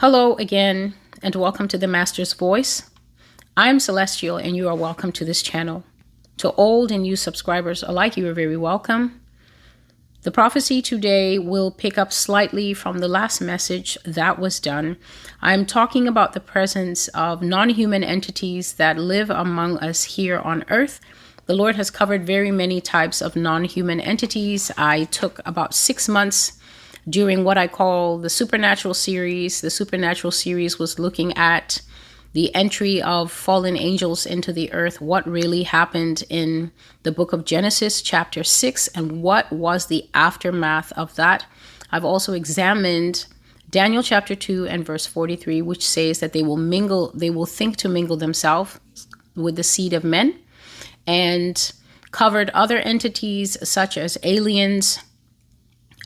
Hello again, and welcome to the Master's Voice. I'm Celestial, and you are welcome to this channel. To old and new subscribers alike, you are very welcome. The prophecy today will pick up slightly from the last message that was done. I'm talking about the presence of non human entities that live among us here on earth. The Lord has covered very many types of non human entities. I took about six months during what I call the Supernatural series. The Supernatural series was looking at the entry of fallen angels into the earth, what really happened in the book of Genesis, chapter 6, and what was the aftermath of that. I've also examined Daniel chapter 2 and verse 43, which says that they will mingle, they will think to mingle themselves with the seed of men, and covered other entities such as aliens.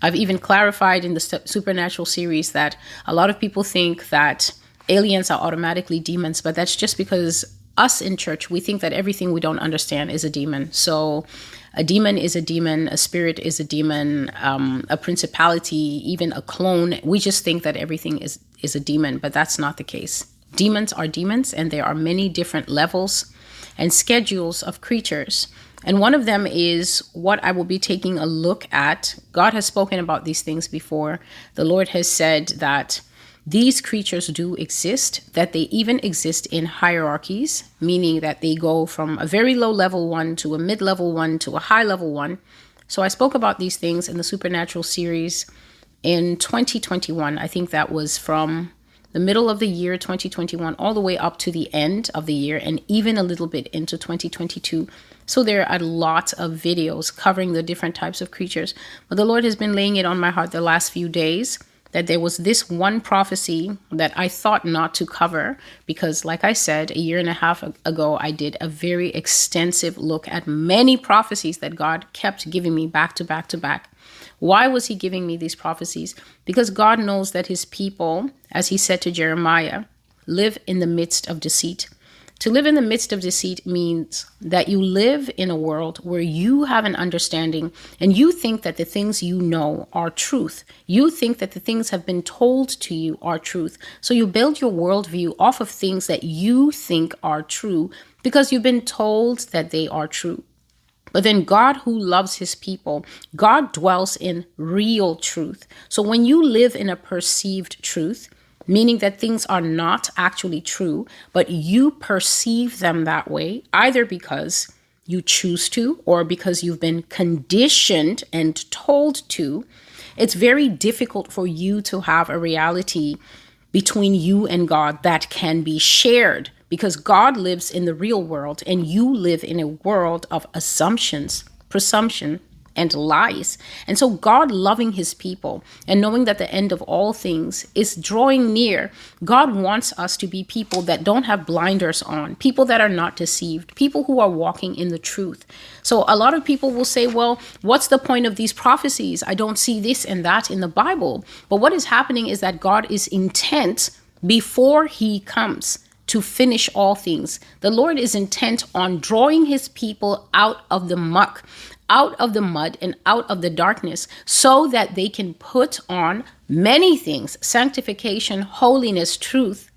I've even clarified in the supernatural series that a lot of people think that aliens are automatically demons, but that's just because us in church, we think that everything we don't understand is a demon. So a demon is a demon, a spirit is a demon, um, a principality, even a clone. We just think that everything is, is a demon, but that's not the case. Demons are demons, and there are many different levels and schedules of creatures. And one of them is what I will be taking a look at. God has spoken about these things before. The Lord has said that these creatures do exist, that they even exist in hierarchies, meaning that they go from a very low level one to a mid level one to a high level one. So I spoke about these things in the Supernatural series in 2021. I think that was from the middle of the year 2021 all the way up to the end of the year and even a little bit into 2022. So there are lots of videos covering the different types of creatures. But the Lord has been laying it on my heart the last few days that there was this one prophecy that I thought not to cover because, like I said, a year and a half ago, I did a very extensive look at many prophecies that God kept giving me back to back to back. Why was He giving me these prophecies? Because God knows that His people, as He said to Jeremiah, live in the midst of deceit. To live in the midst of deceit means that you live in a world where you have an understanding and you think that the things you know are truth. You think that the things have been told to you are truth. So you build your worldview off of things that you think are true because you've been told that they are true. But then God, who loves his people, God dwells in real truth. So when you live in a perceived truth, meaning that things are not actually true, but you perceive them that way, either because you choose to or because you've been conditioned and told to, it's very difficult for you to have a reality between you and God that can be shared because God lives in the real world and you live in a world of assumptions, presumption, and lies. And so, God loving his people and knowing that the end of all things is drawing near, God wants us to be people that don't have blinders on, people that are not deceived, people who are walking in the truth. So, a lot of people will say, well, what's the point of these prophecies? I don't see this and that in the Bible. But what is happening is that God is intent before he comes to finish all things. The Lord is intent on drawing his people out of the muck, out of the mud and out of the darkness so that they can put on many things sanctification, holiness, truth.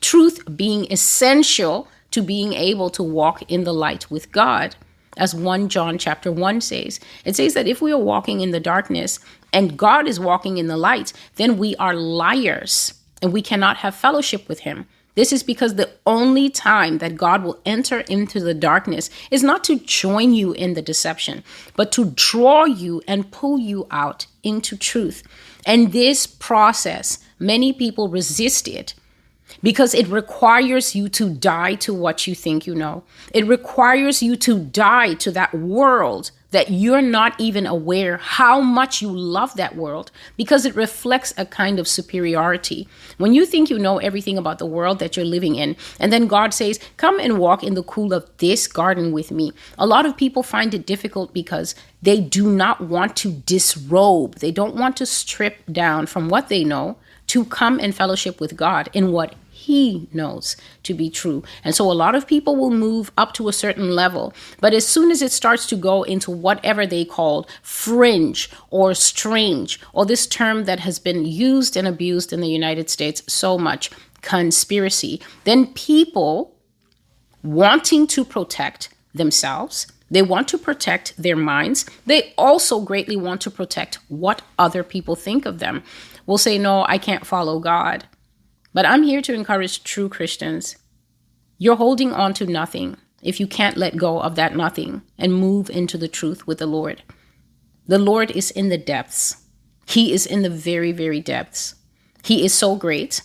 Truth being essential to being able to walk in the light with God. As 1 John chapter 1 says, it says that if we are walking in the darkness and God is walking in the light, then we are liars and we cannot have fellowship with him. This is because the only time that God will enter into the darkness is not to join you in the deception, but to draw you and pull you out into truth. And this process, many people resist it because it requires you to die to what you think you know. It requires you to die to that world that you're not even aware how much you love that world because it reflects a kind of superiority. When you think you know everything about the world that you're living in, and then God says, Come and walk in the cool of this garden with me, a lot of people find it difficult because they do not want to disrobe, they don't want to strip down from what they know to come and fellowship with God in what he knows to be true. And so a lot of people will move up to a certain level, but as soon as it starts to go into whatever they called fringe or strange, or this term that has been used and abused in the United States so much, conspiracy, then people wanting to protect themselves, they want to protect their minds. They also greatly want to protect what other people think of them. Will say, No, I can't follow God. But I'm here to encourage true Christians. You're holding on to nothing if you can't let go of that nothing and move into the truth with the Lord. The Lord is in the depths. He is in the very, very depths. He is so great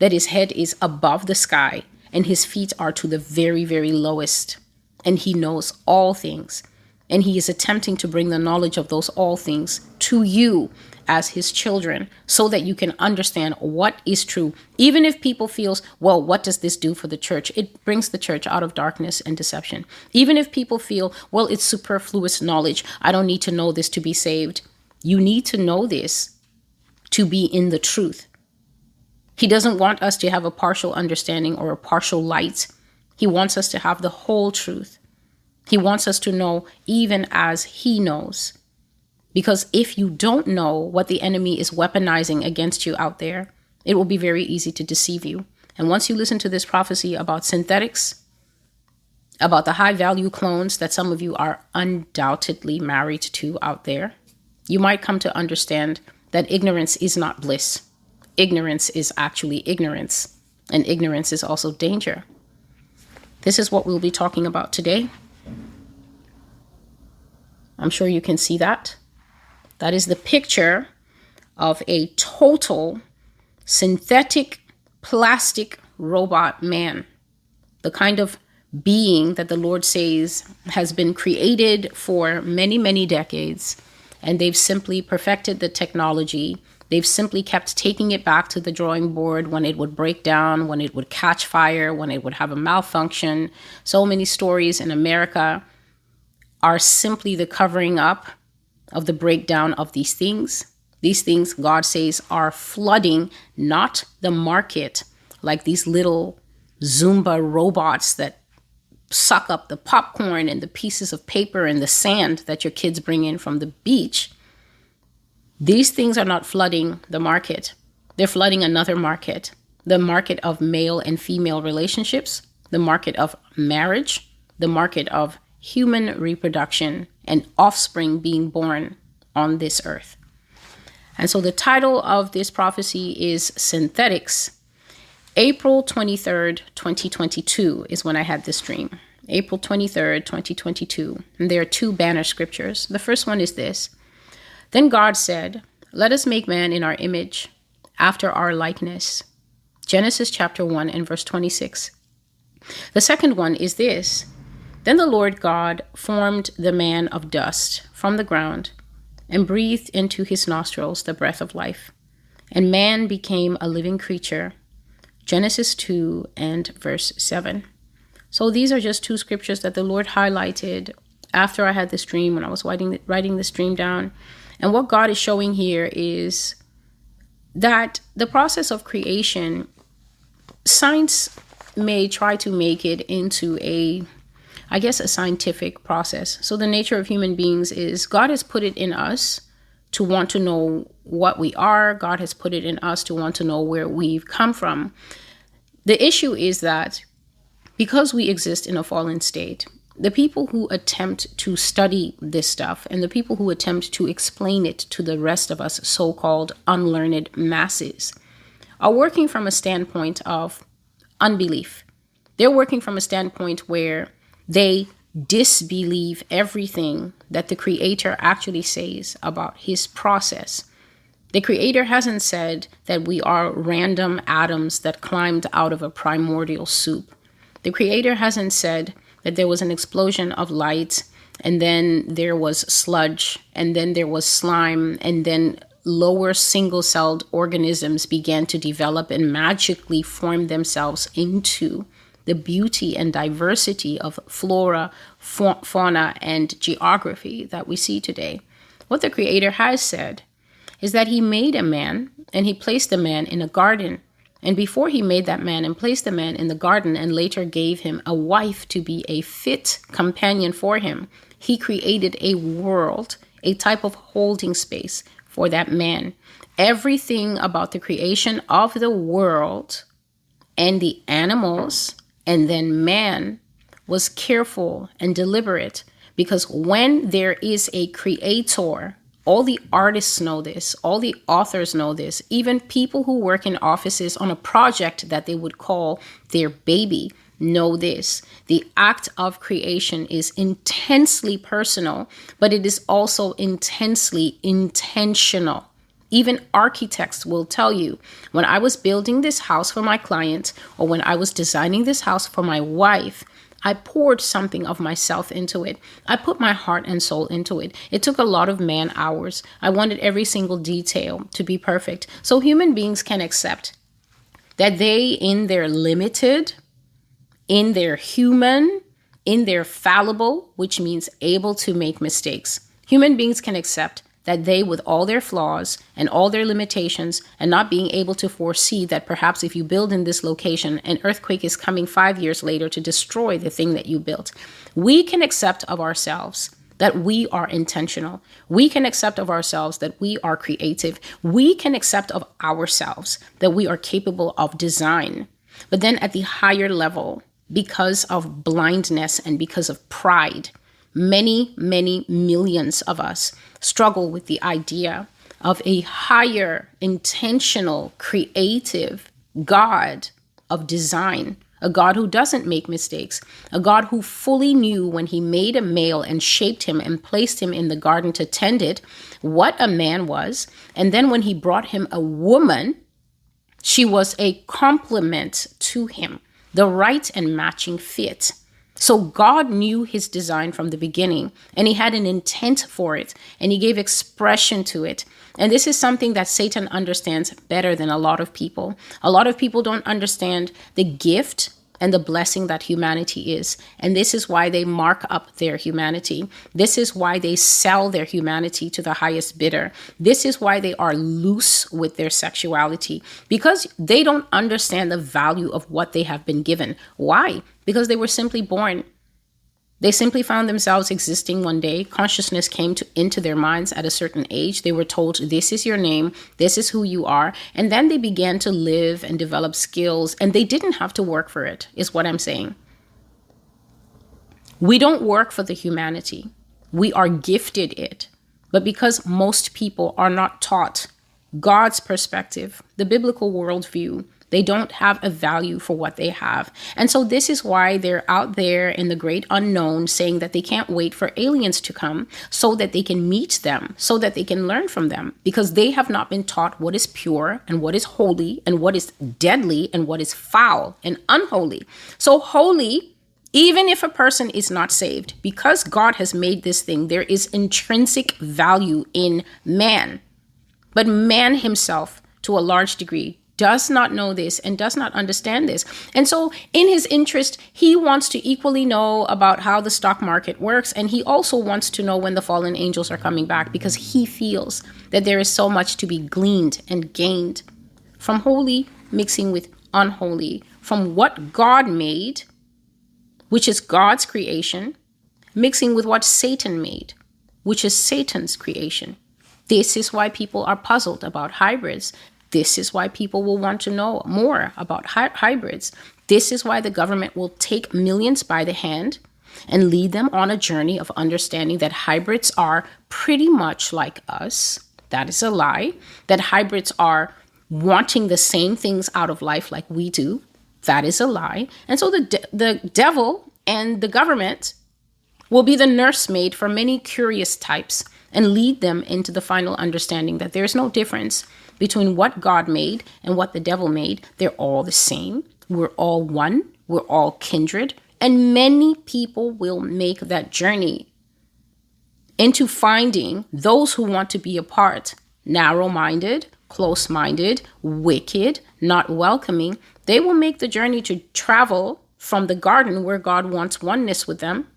that his head is above the sky and his feet are to the very, very lowest. And he knows all things. And he is attempting to bring the knowledge of those all things to you as his children so that you can understand what is true. Even if people feels well what does this do for the church? It brings the church out of darkness and deception. Even if people feel well it's superfluous knowledge. I don't need to know this to be saved. You need to know this to be in the truth. He doesn't want us to have a partial understanding or a partial light. He wants us to have the whole truth he wants us to know even as he knows because if you don't know what the enemy is weaponizing against you out there, it will be very easy to deceive you. And once you listen to this prophecy about synthetics, about the high value clones that some of you are undoubtedly married to out there, you might come to understand that ignorance is not bliss. Ignorance is actually ignorance, and ignorance is also danger. This is what we'll be talking about today. I'm sure you can see that. That is the picture of a total synthetic plastic robot man, the kind of being that the Lord says has been created for many, many decades, and they've simply perfected the technology. They've simply kept taking it back to the drawing board when it would break down, when it would catch fire, when it would have a malfunction. So many stories in America are simply the covering up of the breakdown of these things. These things, God says, are flooding not the market like these little Roomba robots that suck up the popcorn and the pieces of paper and the sand that your kids bring in from the beach. These things are not flooding the market, they're flooding another market the market of male and female relationships, the market of marriage, the market of human reproduction and offspring being born on this earth. And so the title of this prophecy is Synthetics. April 23rd, 2022 is when I had this dream. April 23rd, 2022. And there are two banner scriptures. The first one is this Then God said, Let us make man in our image, after our likeness. Genesis chapter 1 and verse 26. The second one is this then the Lord God formed the man of dust from the ground and breathed into his nostrils the breath of life. And man became a living creature. Genesis 2 and verse 7. So these are just two scriptures that the Lord highlighted after I had this dream when I was writing writing this dream down. And what God is showing here is that the process of creation, science may try to make it into a I guess, a scientific process. So, the nature of human beings is God has put it in us to want to know what we are, God has put it in us to want to know where we've come from. The issue is that because we exist in a fallen state, the people who attempt to study this stuff and the people who attempt to explain it to the rest of us so called unlearned masses are working from a standpoint of unbelief. They're working from a standpoint where they disbelieve everything that the creator actually says about his process. The creator hasn't said that we are random atoms that climbed out of a primordial soup. The creator hasn't said that there was an explosion of light and then there was sludge and then there was slime and then lower single celled organisms began to develop and magically form themselves into the beauty and diversity of flora, fauna, and geography that we see today. What the Creator has said is that He made a man and He placed a man in a garden And before he made that man and placed the man in the garden and later gave him a wife to be a fit companion for him, he created a world, a type of holding space for that man. Everything about the creation of the world and the animals and then man was careful and deliberate because when there is a creator, all the artists know this, all the authors know this, even people who work in offices on a project that they would call their baby know this. The act of creation is intensely personal, but it is also intensely intentional. Even architects will tell you when I was building this house for my client or when I was designing this house for my wife, I poured something of myself into it. I put my heart and soul into it. It took a lot of man hours. I wanted every single detail to be perfect. So human beings can accept that they, in their limited, in their human, in their fallible, which means able to make mistakes, human beings can accept that they, with all their flaws and all their limitations, and not being able to foresee that perhaps if you build in this location, an earthquake is coming five years later to destroy the thing that you built, we can accept of ourselves that we are intentional. We can accept of ourselves that we are creative. We can accept of ourselves that we are capable of design. But then at the higher level, because of blindness and because of pride, many, many millions of us struggle with the idea of a higher, intentional, creative God of design, a God who doesn't make mistakes, a God who fully knew when he made a male and shaped him and placed him in the garden to tend it what a man was. And then when he brought him a woman, she was a complement to him, the right and matching fit. So God knew his design from the beginning and he had an intent for it and he gave expression to it. And this is something that Satan understands better than a lot of people. A lot of people don't understand the gift and the blessing that humanity is. And this is why they mark up their humanity. This is why they sell their humanity to the highest bidder. This is why they are loose with their sexuality because they don't understand the value of what they have been given. Why? Because they were simply born they simply found themselves existing one day. Consciousness came to, into their minds at a certain age. They were told, This is your name, this is who you are. And then they began to live and develop skills, and they didn't have to work for it, is what I'm saying. We don't work for the humanity, we are gifted it. But because most people are not taught God's perspective, the biblical worldview, they don't have a value for what they have. And so this is why they're out there in the great unknown saying that they can't wait for aliens to come so that they can meet them, so that they can learn from them, because they have not been taught what is pure and what is holy and what is deadly and what is foul and unholy. So holy even if a person is not saved, because God has made this thing, there is intrinsic value in man. But man himself, to a large degree, does not know this and does not understand this. And so, in his interest, he wants to equally know about how the stock market works. And he also wants to know when the fallen angels are coming back because he feels that there is so much to be gleaned and gained from holy mixing with unholy, from what God made, which is God's creation, mixing with what Satan made, which is Satan's creation. This is why people are puzzled about hybrids this is why people will want to know more about hy- hybrids. This is why the government will take millions by the hand and lead them on a journey of understanding that hybrids are pretty much like us. That is a lie. That hybrids are wanting the same things out of life like we do. That is a lie. And so the de- the devil and the government will be the nursemaid for many curious types and lead them into the final understanding that there's no difference between what God made and what the devil made. They're all the same. We're all one. We're all kindred. And many people will make that journey into finding those who want to be apart, narrow minded, close minded, wicked, not welcoming. They will make the journey to travel from the garden where God wants oneness with them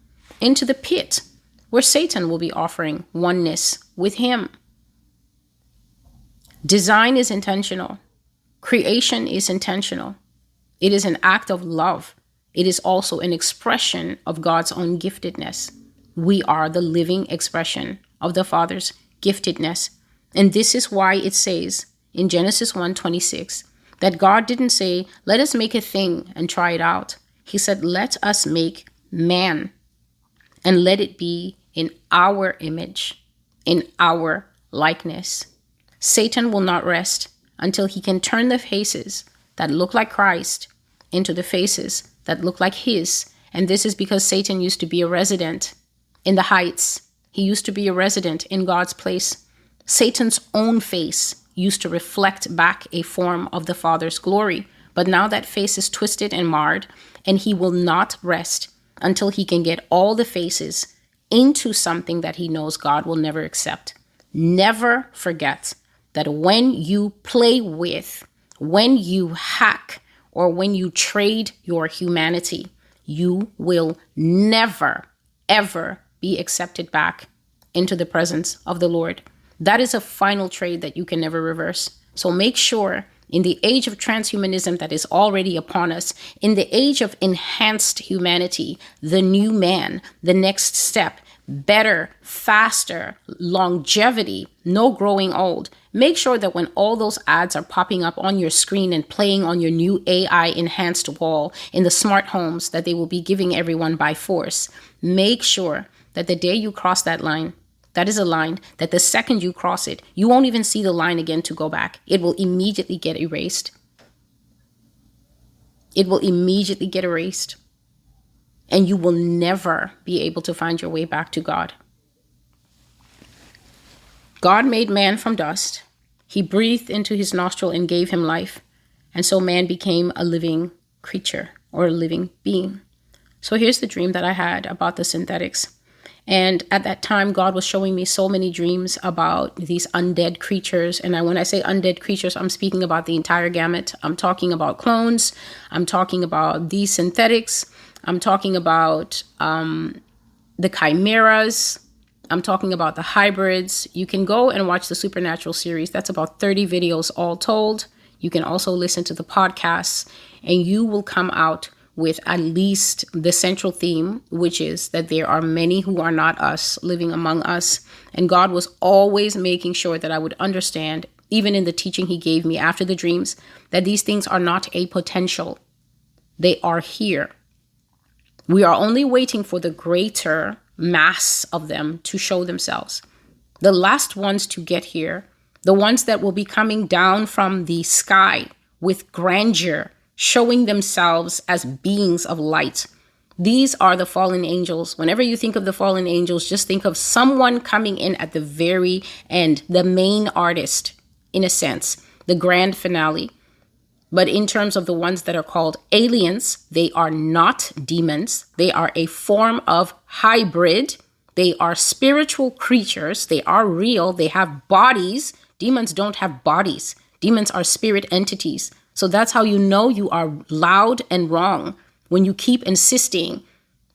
into the pit where Satan will be offering oneness with him. Design is intentional. Creation is intentional, it is an act of love. It is also an expression of God's own giftedness. We are the living expression of the Father's giftedness. And this is why it says in Genesis 1:26 that God didn't say, "Let us make a thing and try it out." He said, "Let us make man and let it be in our image, in our likeness." Satan will not rest until he can turn the faces that look like Christ into the faces that look like his. And this is because Satan used to be a resident in the heights. He used to be a resident in God's place. Satan's own face used to reflect back a form of the Father's glory. But now that face is twisted and marred, and he will not rest until he can get all the faces into something that he knows God will never accept. Never forget that when you play with, when you hack, or when you trade your humanity, you will never, ever be accepted back into the presence of the Lord. That is a final trade that you can never reverse. So make sure in the age of transhumanism that is already upon us, in the age of enhanced humanity, the new man, the next step, better, faster, longevity, no growing old. Make sure that when all those ads are popping up on your screen and playing on your new AI enhanced wall in the smart homes that they will be giving everyone by force, make sure that the day you cross that line, that is a line that the second you cross it, you won't even see the line again to go back. It will immediately get erased. It will immediately get erased and you will never be able to find your way back to God. God made man from dust. He breathed into his nostril and gave him life. And so man became a living creature or a living being. So here's the dream that I had about the synthetics. And at that time, God was showing me so many dreams about these undead creatures. And I, when I say undead creatures, I'm speaking about the entire gamut. I'm talking about clones, I'm talking about these synthetics, I'm talking about um, the chimeras. I'm talking about the hybrids. You can go and watch the Supernatural series. That's about 30 videos all told. You can also listen to the podcasts, and you will come out with at least the central theme, which is that there are many who are not us living among us. And God was always making sure that I would understand, even in the teaching He gave me after the dreams, that these things are not a potential, they are here. We are only waiting for the greater mass of them to show themselves. The last ones to get here, the ones that will be coming down from the sky with grandeur, showing themselves as beings of light. These are the fallen angels. Whenever you think of the fallen angels, just think of someone coming in at the very end, the main artist, in a sense, the grand finale. But in terms of the ones that are called aliens, they are not demons. They are a form of hybrid. They are spiritual creatures. They are real. They have bodies. Demons don't have bodies. Demons are spirit entities. So that's how you know you are loud and wrong when you keep insisting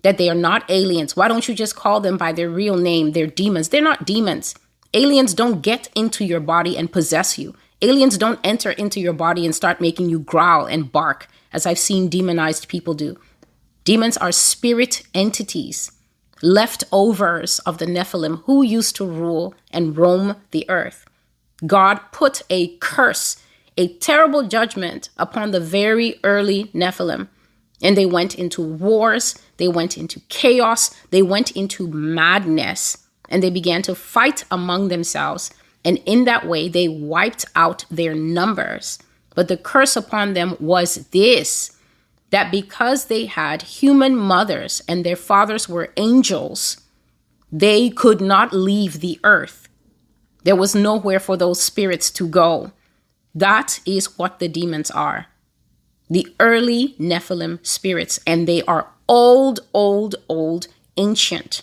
that they are not aliens. Why don't you just call them by their real name? They're demons. They're not demons. Aliens don't get into your body and possess you. Aliens don't enter into your body and start making you growl and bark, as I've seen demonized people do. Demons are spirit entities, leftovers of the Nephilim who used to rule and roam the earth. God put a curse, a terrible judgment upon the very early Nephilim. And they went into wars, they went into chaos, they went into madness, and they began to fight among themselves and in that way, they wiped out their numbers. But the curse upon them was this that because they had human mothers and their fathers were angels, they could not leave the earth. There was nowhere for those spirits to go. That is what the demons are the early Nephilim spirits, and they are old, old, old, ancient.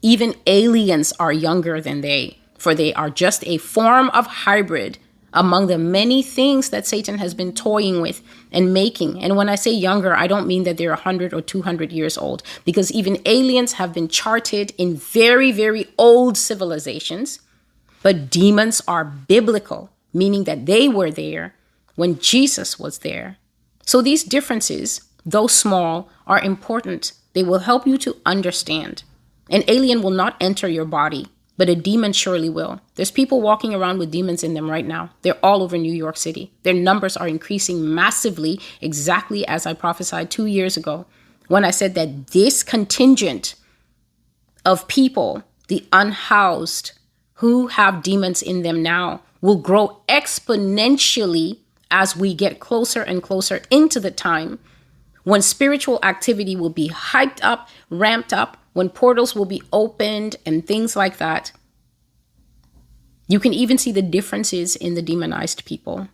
Even aliens are younger than they for they are just a form of hybrid among the many things that Satan has been toying with and making. And when I say younger, I don't mean that they're 100 or 200 years old, because even aliens have been charted in very, very old civilizations. But demons are biblical, meaning that they were there when Jesus was there. So these differences, though small, are important. They will help you to understand. An alien will not enter your body, but a demon surely will. There's people walking around with demons in them right now. They're all over New York City. Their numbers are increasing massively, exactly as I prophesied two years ago when I said that this contingent of people, the unhoused, who have demons in them now, will grow exponentially as we get closer and closer into the time when spiritual activity will be hyped up, ramped up, when portals will be opened and things like that. You can even see the differences in the demonized people.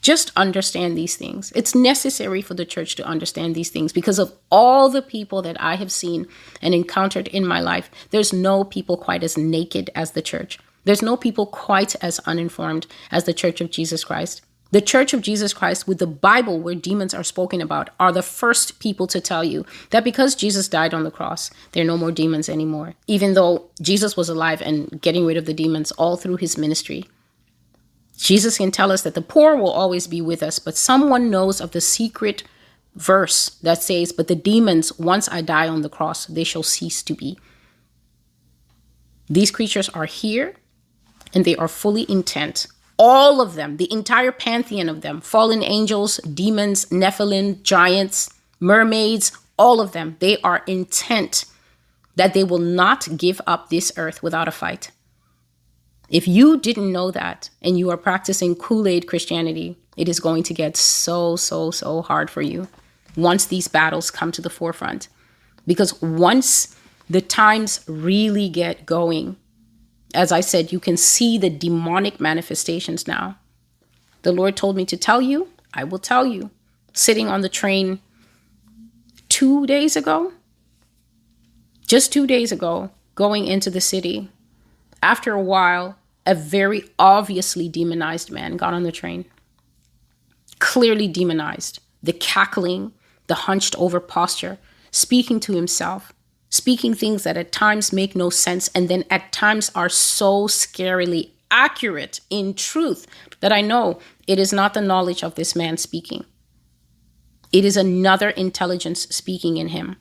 Just understand these things. It's necessary for the church to understand these things because of all the people that I have seen and encountered in my life. There's no people quite as naked as the church. There's no people quite as uninformed as the Church of Jesus Christ. The Church of Jesus Christ, with the Bible where demons are spoken about, are the first people to tell you that because Jesus died on the cross, there are no more demons anymore, even though Jesus was alive and getting rid of the demons all through his ministry. Jesus can tell us that the poor will always be with us, but someone knows of the secret verse that says, But the demons, once I die on the cross, they shall cease to be. These creatures are here and they are fully intent all of them, the entire pantheon of them fallen angels, demons, Nephilim, giants, mermaids, all of them, they are intent that they will not give up this earth without a fight. If you didn't know that and you are practicing Kool Aid Christianity, it is going to get so, so, so hard for you once these battles come to the forefront. Because once the times really get going, as I said, you can see the demonic manifestations now. The Lord told me to tell you, I will tell you. Sitting on the train two days ago, just two days ago, going into the city, after a while, a very obviously demonized man got on the train. Clearly demonized. The cackling, the hunched over posture, speaking to himself, speaking things that at times make no sense and then at times are so scarily accurate in truth that I know it is not the knowledge of this man speaking. It is another intelligence speaking in him.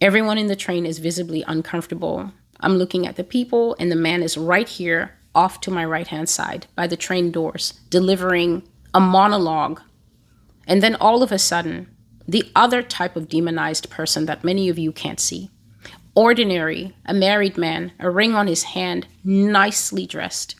Everyone in the train is visibly uncomfortable. I'm looking at the people, and the man is right here off to my right hand side by the train doors, delivering a monologue. And then all of a sudden, the other type of demonized person that many of you can't see. Ordinary, a married man, a ring on his hand, nicely dressed,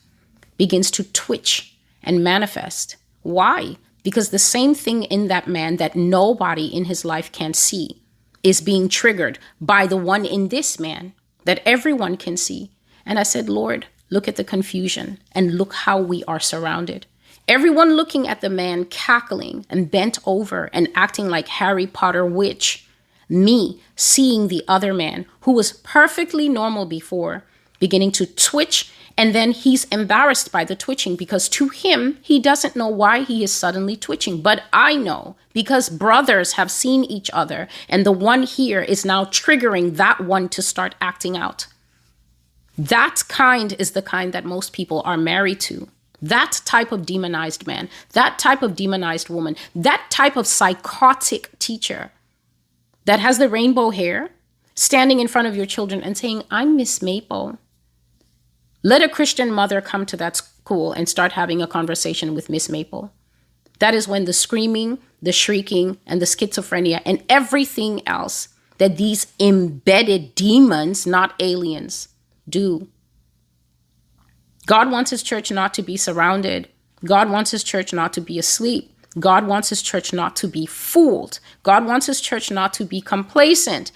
begins to twitch and manifest. Why? Because the same thing in that man that nobody in his life can see is being triggered by the one in this man that everyone can see. And I said, Lord, look at the confusion and look how we are surrounded. Everyone looking at the man cackling and bent over and acting like Harry Potter witch. Me seeing the other man who was perfectly normal before beginning to twitch and then he's embarrassed by the twitching because to him, he doesn't know why he is suddenly twitching. But I know because brothers have seen each other, and the one here is now triggering that one to start acting out. That kind is the kind that most people are married to. That type of demonized man, that type of demonized woman, that type of psychotic teacher that has the rainbow hair standing in front of your children and saying, I'm Miss Maple. Let a Christian mother come to that school and start having a conversation with Miss Maple. That is when the screaming, the shrieking, and the schizophrenia and everything else that these embedded demons, not aliens, do God wants his church not to be surrounded. God wants his church not to be asleep. God wants his church not to be fooled. God wants his church not to be complacent.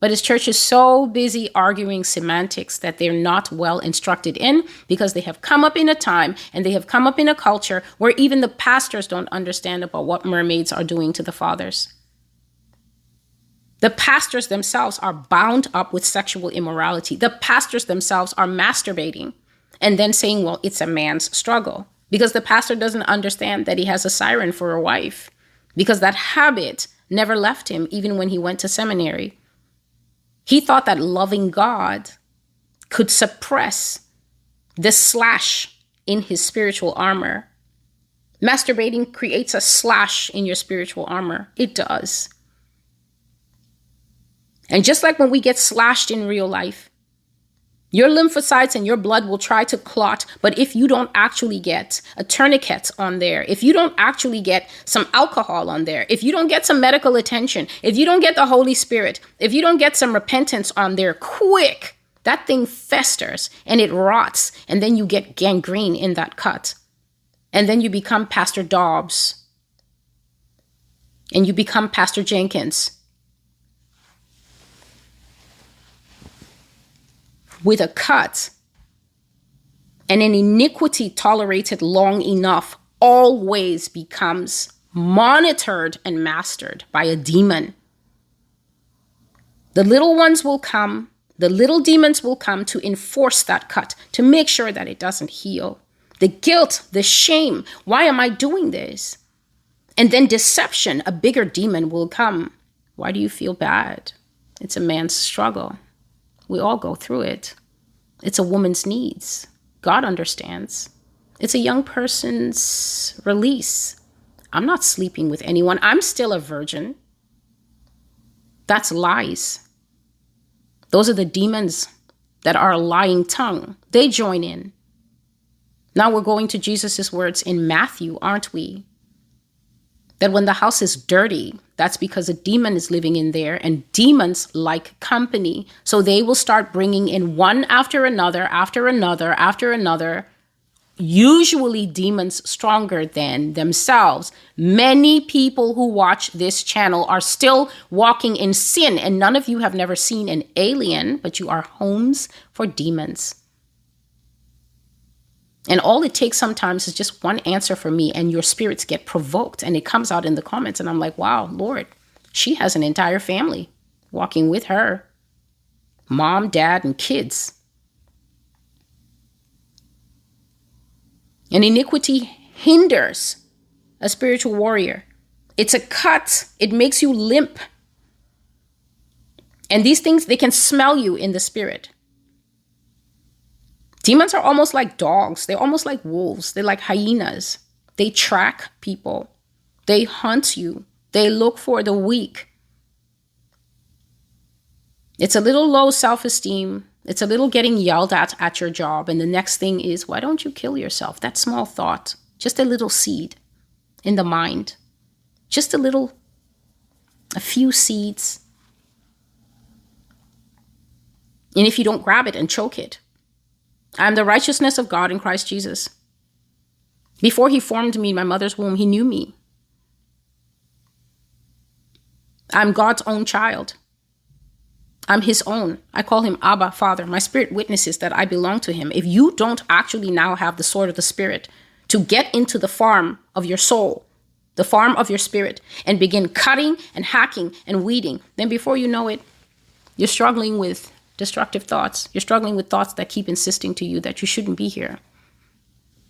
But his church is so busy arguing semantics that they're not well instructed in because they have come up in a time and they have come up in a culture where even the pastors don't understand about what mermaids are doing to the fathers. The pastors themselves are bound up with sexual immorality. The pastors themselves are masturbating and then saying, well, it's a man's struggle because the pastor doesn't understand that he has a siren for a wife because that habit never left him even when he went to seminary. He thought that loving God could suppress the slash in his spiritual armor Masturbating creates a slash in your spiritual armor. It does. And just like when we get slashed in real life, your lymphocytes and your blood will try to clot, but if you don't actually get a tourniquet on there, if you don't actually get some alcohol on there, if you don't get some medical attention, if you don't get the Holy Spirit, if you don't get some repentance on there quick, that thing festers and it rots, and then you get gangrene in that cut. And then you become Pastor Dobbs. And you become Pastor Jenkins with a cut and an iniquity tolerated long enough always becomes monitored and mastered by a demon. The little ones will come, the little demons will come to enforce that cut, to make sure that it doesn't heal. The guilt, the shame, why am I doing this? And then deception, a bigger demon will come. Why do you feel bad? It's a man's struggle. We all go through it. It's a woman's needs. God understands. It's a young person's release. I'm not sleeping with anyone. I'm still a virgin. That's lies. Those are the demons that are a lying tongue. They join in. Now we're going to Jesus' words in Matthew, aren't we? That when the house is dirty, that's because a demon is living in there, and demons like company. So they will start bringing in one after another, after another, after another, usually demons stronger than themselves. Many people who watch this channel are still walking in sin, and none of you have never seen an alien, but you are homes for demons. And all it takes sometimes is just one answer for me, and your spirits get provoked, and it comes out in the comments. And I'm like, wow, Lord, she has an entire family walking with her mom, dad, and kids. And iniquity hinders a spiritual warrior. It's a cut, it makes you limp. And these things, they can smell you in the spirit. Demons are almost like dogs. They're almost like wolves. They're like hyenas. They track people. They hunt you. They look for the weak. It's a little low self esteem. It's a little getting yelled at at your job. And the next thing is, why don't you kill yourself? That small thought, just a little seed in the mind, just a little, a few seeds. And if you don't grab it and choke it, I am the righteousness of God in Christ Jesus. Before he formed me in my mother's womb, he knew me. I'm God's own child. I'm his own. I call him Abba, Father. My spirit witnesses that I belong to him. If you don't actually now have the sword of the spirit to get into the farm of your soul, the farm of your spirit, and begin cutting and hacking and weeding, then before you know it, you're struggling with destructive thoughts. You're struggling with thoughts that keep insisting to you that you shouldn't be here.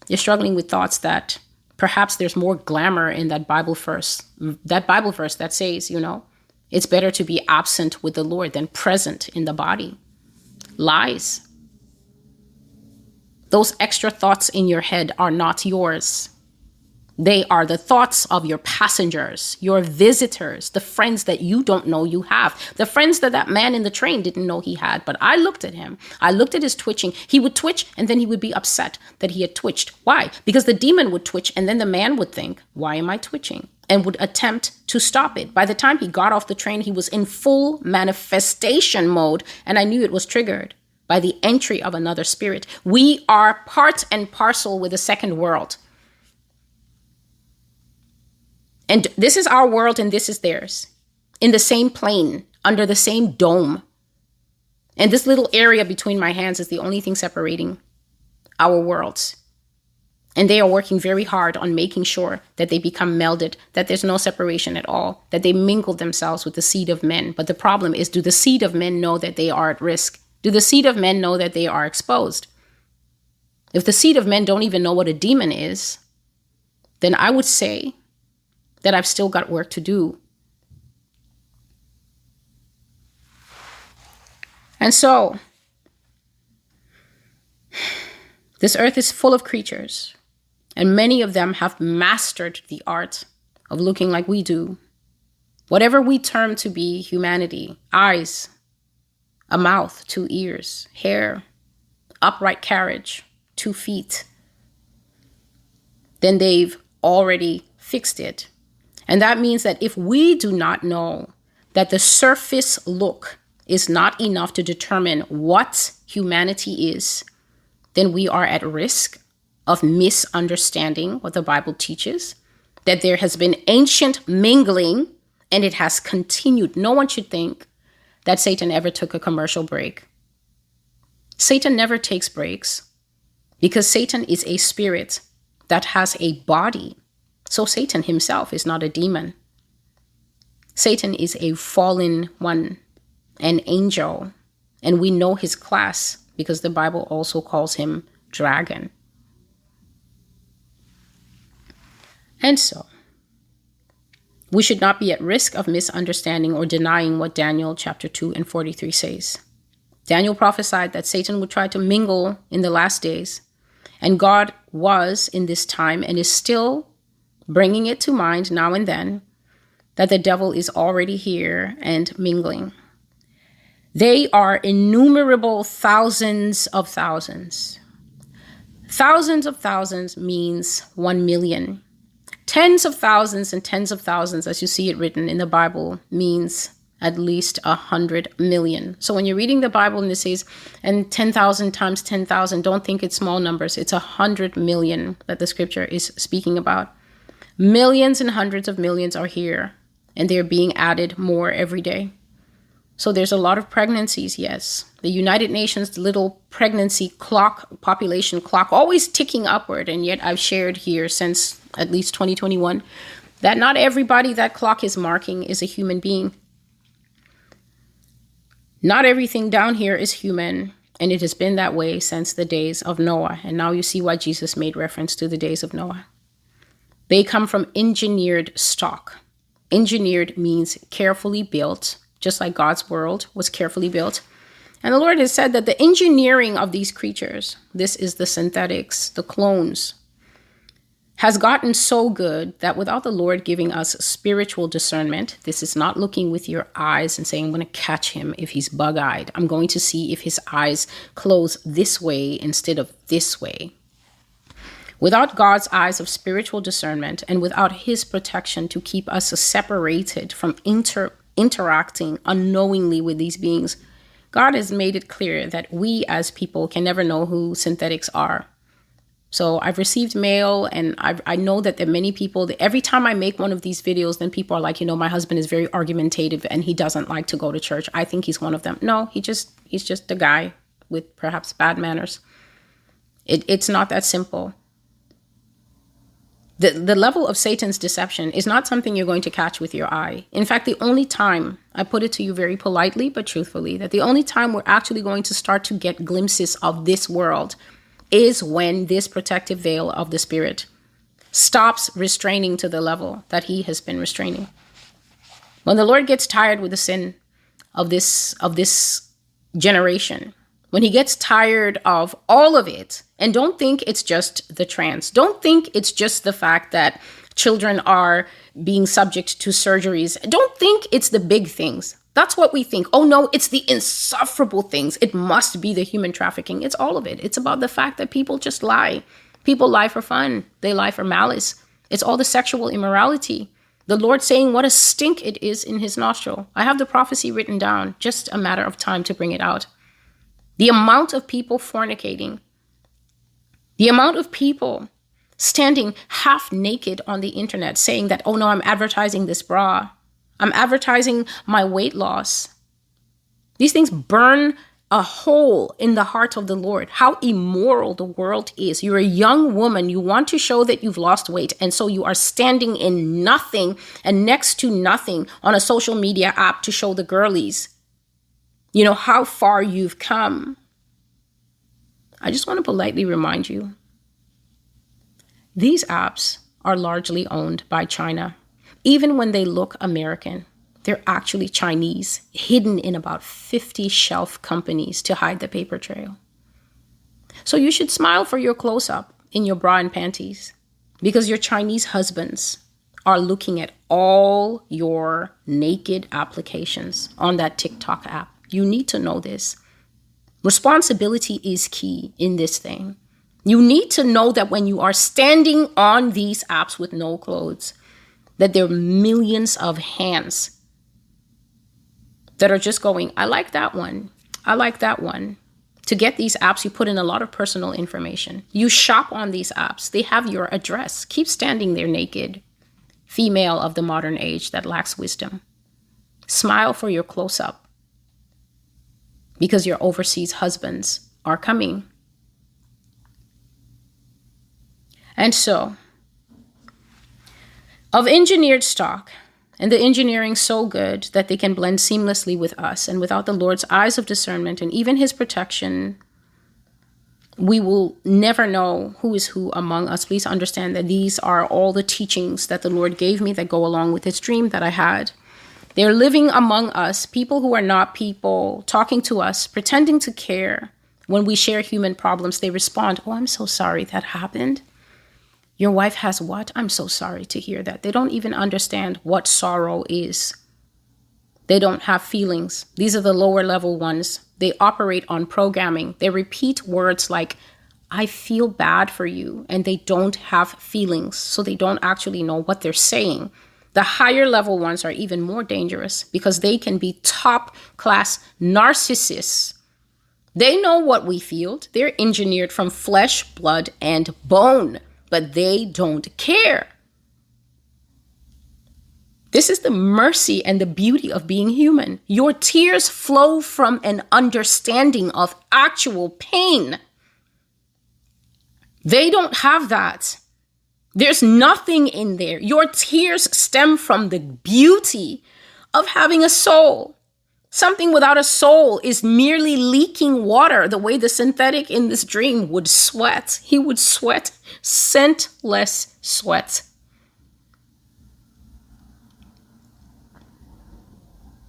You're struggling with thoughts that perhaps there's more glamour in that Bible verse, that Bible verse that says, you know, it's better to be absent with the Lord than present in the body. Lies. Those extra thoughts in your head are not yours. They are the thoughts of your passengers, your visitors, the friends that you don't know you have, the friends that that man in the train didn't know he had. But I looked at him. I looked at his twitching. He would twitch and then he would be upset that he had twitched. Why? Because the demon would twitch and then the man would think, Why am I twitching? And would attempt to stop it. By the time he got off the train, he was in full manifestation mode, and I knew it was triggered by the entry of another spirit. We are part and parcel with the second world. And this is our world and this is theirs in the same plane, under the same dome. And this little area between my hands is the only thing separating our worlds. And they are working very hard on making sure that they become melded, that there's no separation at all, that they mingle themselves with the seed of men. But the problem is do the seed of men know that they are at risk? Do the seed of men know that they are exposed? If the seed of men don't even know what a demon is, then I would say that I've still got work to do. And so, this earth is full of creatures, And many of them have mastered the art of looking like we do. Whatever we term to be humanity eyes, a mouth, two ears, hair, upright carriage, two feet then they've already fixed it. And that means that if we do not know that the surface look is not enough to determine what humanity is, then we are at risk of misunderstanding what the Bible teaches, that there has been ancient mingling and it has continued. No one should think that Satan ever took a commercial break. Satan never takes breaks because Satan is a spirit that has a body. So Satan himself is not a demon. Satan is a fallen one, an angel, and we know his class because the Bible also calls him dragon. And so, we should not be at risk of misunderstanding or denying what Daniel chapter 2 and 43 says. Daniel prophesied that Satan would try to mingle in the last days, and God was in this time and is still bringing it to mind now and then that the devil is already here and mingling. They are innumerable thousands of thousands. Thousands of thousands means one million. Tens of thousands and tens of thousands, as you see it written in the Bible, means at least a hundred million. So when you're reading the Bible and it says, and 10,000 times 10,000, don't think it's small numbers. It's a hundred million that the scripture is speaking about. Millions and hundreds of millions are here, and they're being added more every day. So there's a lot of pregnancies, yes. The United Nations little pregnancy clock, population clock, always ticking upward. And yet I've shared here since at least 2021, that not everybody that clock is marking is a human being. Not everything down here is human, and it has been that way since the days of Noah. And now you see why Jesus made reference to the days of Noah. They come from engineered stock. Engineered means carefully built, just like God's world was carefully built. And the Lord has said that the engineering of these creatures, this is the synthetics, the clones, has gotten so good that without the Lord giving us spiritual discernment, this is not looking with your eyes and saying, I'm going to catch him if he's bug eyed. I'm going to see if his eyes close this way instead of this way. Without God's eyes of spiritual discernment and without his protection to keep us separated from inter- interacting unknowingly with these beings, God has made it clear that we as people can never know who synthetics are. So I've received mail, and I've, I know that there are many people that every time I make one of these videos, then people are like, you know, my husband is very argumentative and he doesn't like to go to church. I think he's one of them. No, he just he's just a guy with perhaps bad manners. It, it's not that simple. The, the level of Satan's deception is not something you're going to catch with your eye. In fact, the only time, I put it to you very politely but truthfully, that the only time we're actually going to start to get glimpses of this world is when this protective veil of the Spirit stops restraining to the level that He has been restraining. When the Lord gets tired with the sin of this of this generation, when He gets tired of all of it, and don't think it's just the trans, don't think it's just the fact that children are being subject to surgeries. Don't think it's the big things. That's what we think. Oh no, it's the insufferable things. It must be the human trafficking. It's all of it. It's about the fact that people just lie. People lie for fun, they lie for malice. It's all the sexual immorality. The Lord saying what a stink it is in his nostril. I have the prophecy written down, just a matter of time to bring it out. The amount of people fornicating, the amount of people standing half naked on the internet saying that, oh no, I'm advertising this bra. I'm advertising my weight loss. These things burn a hole in the heart of the Lord. How immoral the world is. You're a young woman. You want to show that you've lost weight. And so you are standing in nothing and next to nothing on a social media app to show the girlies, you know, how far you've come. I just want to politely remind you these apps are largely owned by China even when they look American, they're actually Chinese, hidden in about 50 shelf companies to hide the paper trail. So you should smile for your close up in your bra and panties. because your Chinese husbands are looking at all your naked applications on that TikTok app. You need to know this. Responsibility is key in this thing. You need to know that when you are standing on these apps with no clothes, that there are millions of hands that are just going, I like that one. I like that one. To get these apps, you put in a lot of personal information. You shop on these apps, they have your address. Keep standing there naked, female of the modern age that lacks wisdom. Smile for your close up because your overseas husbands are coming. And so, of engineered stock, and the engineering so good that they can blend seamlessly with us. And without the Lord's eyes of discernment and even his protection, we will never know who is who among us. Please understand that these are all the teachings that the Lord gave me that go along with his dream that I had. They're living among us, people who are not people, talking to us, pretending to care. When we share human problems, they respond, Oh, I'm so sorry that happened. Your wife has what? I'm so sorry to hear that. They don't even understand what sorrow is. They don't have feelings. These are the lower level ones. They operate on programming. They repeat words like, I feel bad for you, and they don't have feelings, so they don't actually know what they're saying. The higher level ones are even more dangerous because they can be top class narcissists. They know what we feel, they're engineered from flesh, blood, and bone but they don't care. This is the mercy and the beauty of being human. Your tears flow from an understanding of actual pain. They don't have that. There's nothing in there. Your tears stem from the beauty of having a soul. Something without a soul is merely leaking water, the way the synthetic in this dream would sweat. He would sweat scentless sweat.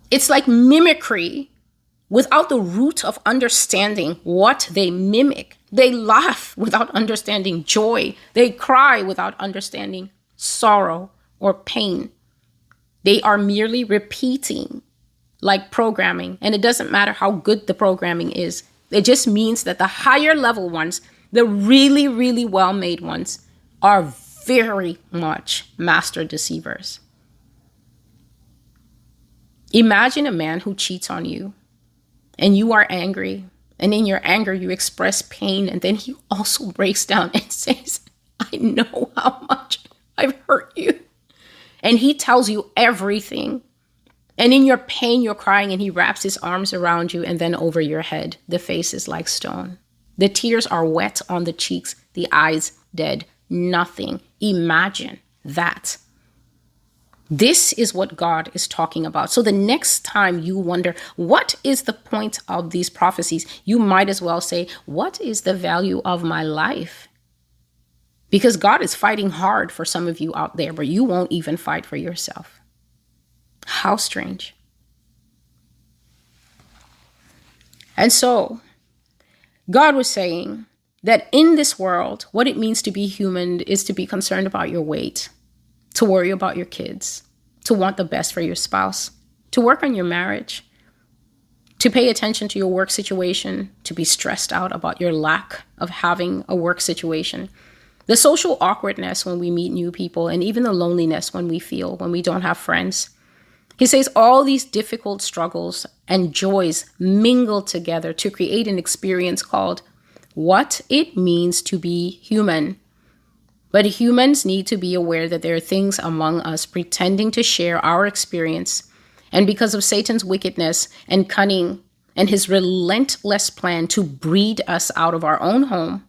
It's like mimicry without the root of understanding what they mimic. They laugh without understanding joy. They cry without understanding sorrow or pain. They are merely repeating like programming. And it doesn't matter how good the programming is, it just means that the higher level ones, the really, really well made ones, are very much master deceivers. Imagine a man who cheats on you and you are angry. And in your anger, you express pain. And then he also breaks down and says, I know how much I've hurt you. And he tells you everything and in your pain, you're crying, and he wraps his arms around you and then over your head. The face is like stone. The tears are wet on the cheeks, the eyes dead. Nothing. Imagine that. This is what God is talking about. So the next time you wonder, what is the point of these prophecies? You might as well say, what is the value of my life? Because God is fighting hard for some of you out there, but you won't even fight for yourself. How strange. And so, God was saying that in this world, what it means to be human is to be concerned about your weight, to worry about your kids, to want the best for your spouse, to work on your marriage, to pay attention to your work situation, to be stressed out about your lack of having a work situation, the social awkwardness when we meet new people, and even the loneliness when we feel when we don't have friends he says all these difficult struggles and joys mingle together to create an experience called what it means to be human. But humans need to be aware that there are things among us pretending to share our experience. And because of Satan's wickedness and cunning and his relentless plan to breed us out of our own home,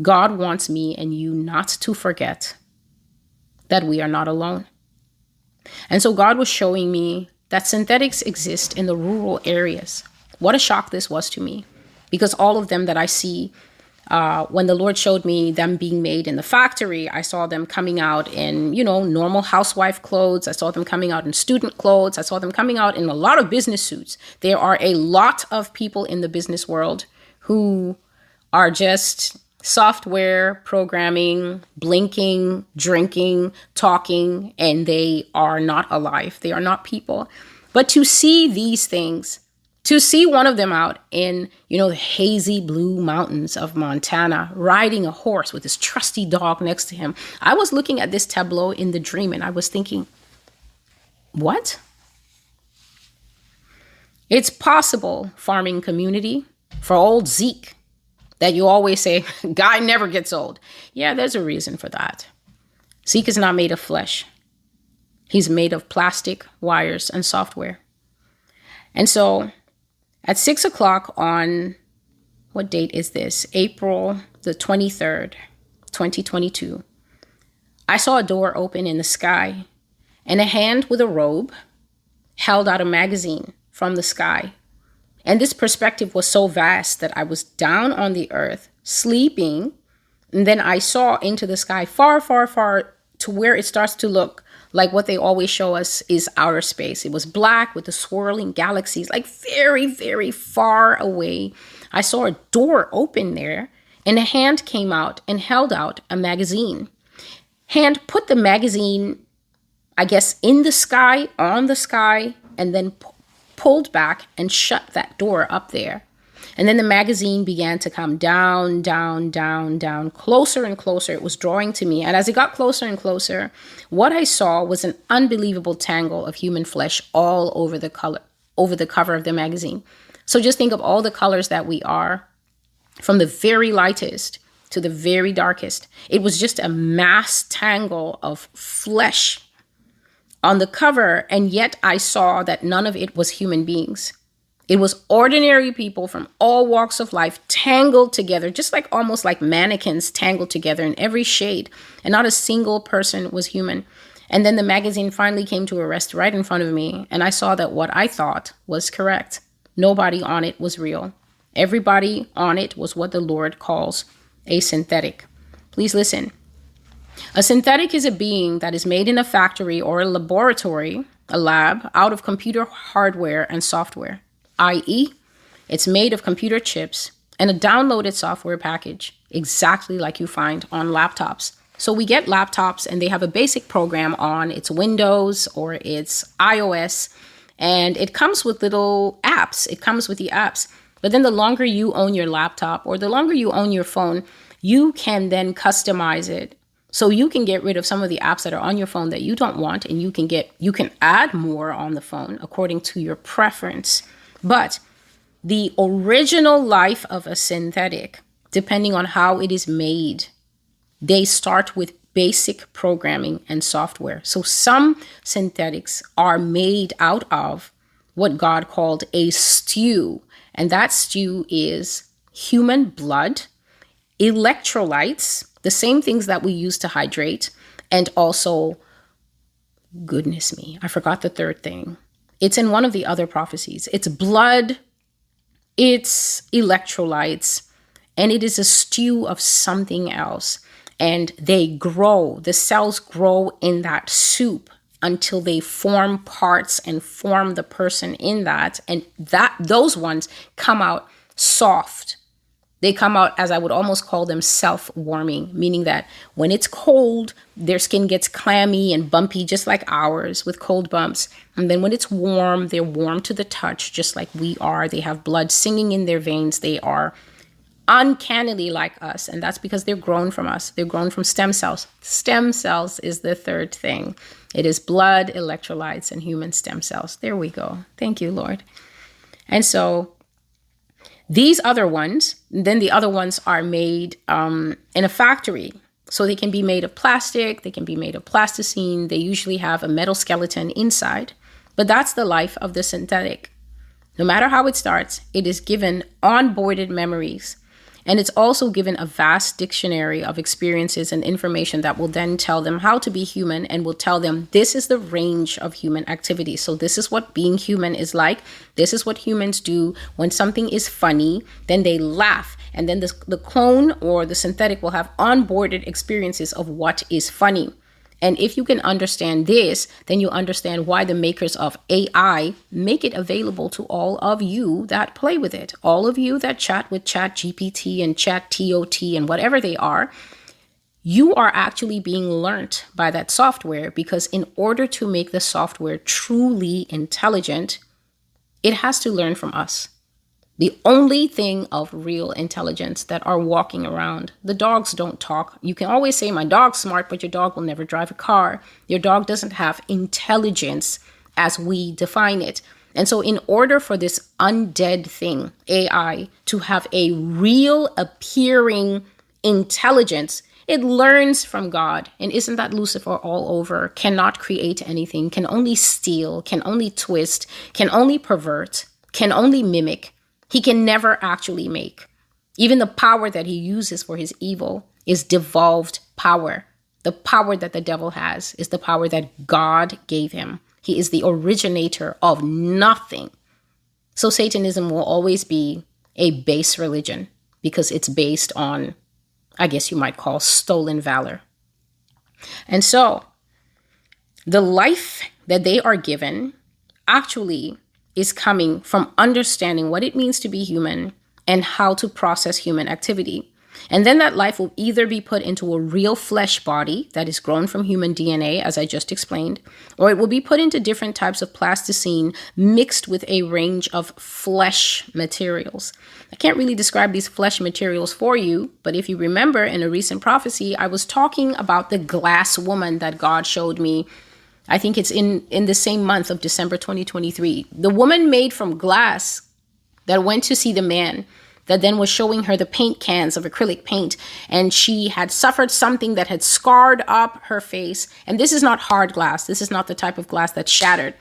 God wants me and you not to forget that we are not alone. And so God was showing me that synthetics exist in the rural areas. What a shock this was to me because all of them that I see, uh, when the Lord showed me them being made in the factory, I saw them coming out in, you know, normal housewife clothes. I saw them coming out in student clothes. I saw them coming out in a lot of business suits. There are a lot of people in the business world who are just software programming, blinking, drinking, talking, and they are not alive. They are not people. But to see these things, to see one of them out in, you know, the hazy blue mountains of Montana, riding a horse with his trusty dog next to him, I was looking at this tableau in the dream and I was thinking, what? It's possible, farming community, for old Zeke that you always say, guy never gets old. Yeah, there's a reason for that. Zeke is not made of flesh, he's made of plastic, wires, and software. And so at six o'clock on what date is this? April the 23rd, 2022. I saw a door open in the sky, and a hand with a robe held out a magazine from the sky and this perspective was so vast that I was down on the earth, sleeping, and then I saw into the sky far, far, far to where it starts to look like what they always show us is outer space. It was black with the swirling galaxies, like very, very far away. I saw a door open there, and a hand came out and held out a magazine. Hand put the magazine, I guess, in the sky, on the sky, and then pulled back and shut that door up there. And then the magazine began to come down, down, down, down, closer and closer. It was drawing to me. And as it got closer and closer, what I saw was an unbelievable tangle of human flesh all over the color, over the cover of the magazine. So just think of all the colors that we are, from the very lightest to the very darkest. It was just a mass tangle of flesh on the cover, and yet I saw that none of it was human beings. It was ordinary people from all walks of life tangled together, just like almost like mannequins tangled together in every shade, and not a single person was human. And then the magazine finally came to a rest right in front of me, and I saw that what I thought was correct. Nobody on it was real. Everybody on it was what the Lord calls a synthetic. Please listen. A synthetic is a being that is made in a factory or a laboratory, a lab, out of computer hardware and software, i.e., it's made of computer chips and a downloaded software package, exactly like you find on laptops. So we get laptops and they have a basic program on it's Windows or it's iOS, and it comes with little apps. It comes with the apps. But then the longer you own your laptop or the longer you own your phone, you can then customize it so you can get rid of some of the apps that are on your phone that you don't want and you can get you can add more on the phone according to your preference. But the original life of a synthetic, depending on how it is made, they start with basic programming and software. So some synthetics are made out of what God called a stew, and that stew is human blood, electrolytes, the same things that we use to hydrate, and also, goodness me, I forgot the third thing. It's in one of the other prophecies. It's blood, it's electrolytes, and it is a stew of something else. And they grow, the cells grow in that soup until they form parts and form the person in that. And that those ones come out soft they come out as I would almost call them self warming, meaning that when it's cold, their skin gets clammy and bumpy, just like ours with cold bumps. And then when it's warm, they're warm to the touch, just like we are. They have blood singing in their veins. They are uncannily like us. And that's because they're grown from us. They're grown from stem cells. Stem cells is the third thing it is blood, electrolytes, and human stem cells. There we go. Thank you, Lord. And so these other ones, then the other ones are made um, in a factory. So they can be made of plastic, they can be made of plasticine, they usually have a metal skeleton inside. But that's the life of the synthetic. No matter how it starts, it is given onboarded memories and it's also given a vast dictionary of experiences and information that will then tell them how to be human and will tell them this is the range of human activity. So, this is what being human is like. This is what humans do. When something is funny, then they laugh. And then the, the clone or the synthetic will have onboarded experiences of what is funny. And if you can understand this, then you understand why the makers of AI make it available to all of you that play with it. All of you that chat with Chat GPT and Chat TOT and whatever they are, you are actually being learnt by that software because in order to make the software truly intelligent, it has to learn from us the only thing of real intelligence that are walking around. The dogs don't talk. You can always say, My dog's smart, but your dog will never drive a car. Your dog doesn't have intelligence as we define it. And so, in order for this undead thing, AI, to have a real appearing intelligence, it learns from God. And isn't that Lucifer all over? Cannot create anything, can only steal, can only twist, can only pervert, can only mimic he can never actually make. Even the power that he uses for his evil is devolved power. The power that the devil has is the power that God gave him. He is the originator of nothing. So Satanism will always be a base religion because it's based on, I guess you might call, stolen valor. And so the life that they are given actually is coming from understanding what it means to be human and how to process human activity. And then that life will either be put into a real flesh body that is grown from human DNA, as I just explained, or it will be put into different types of plasticine mixed with a range of flesh materials. I can't really describe these flesh materials for you, but if you remember in a recent prophecy, I was talking about the glass woman that God showed me I think it's in in the same month of December 2023. The woman made from glass that went to see the man that then was showing her the paint cans of acrylic paint and she had suffered something that had scarred up her face. And this is not hard glass. This is not the type of glass that's shattered.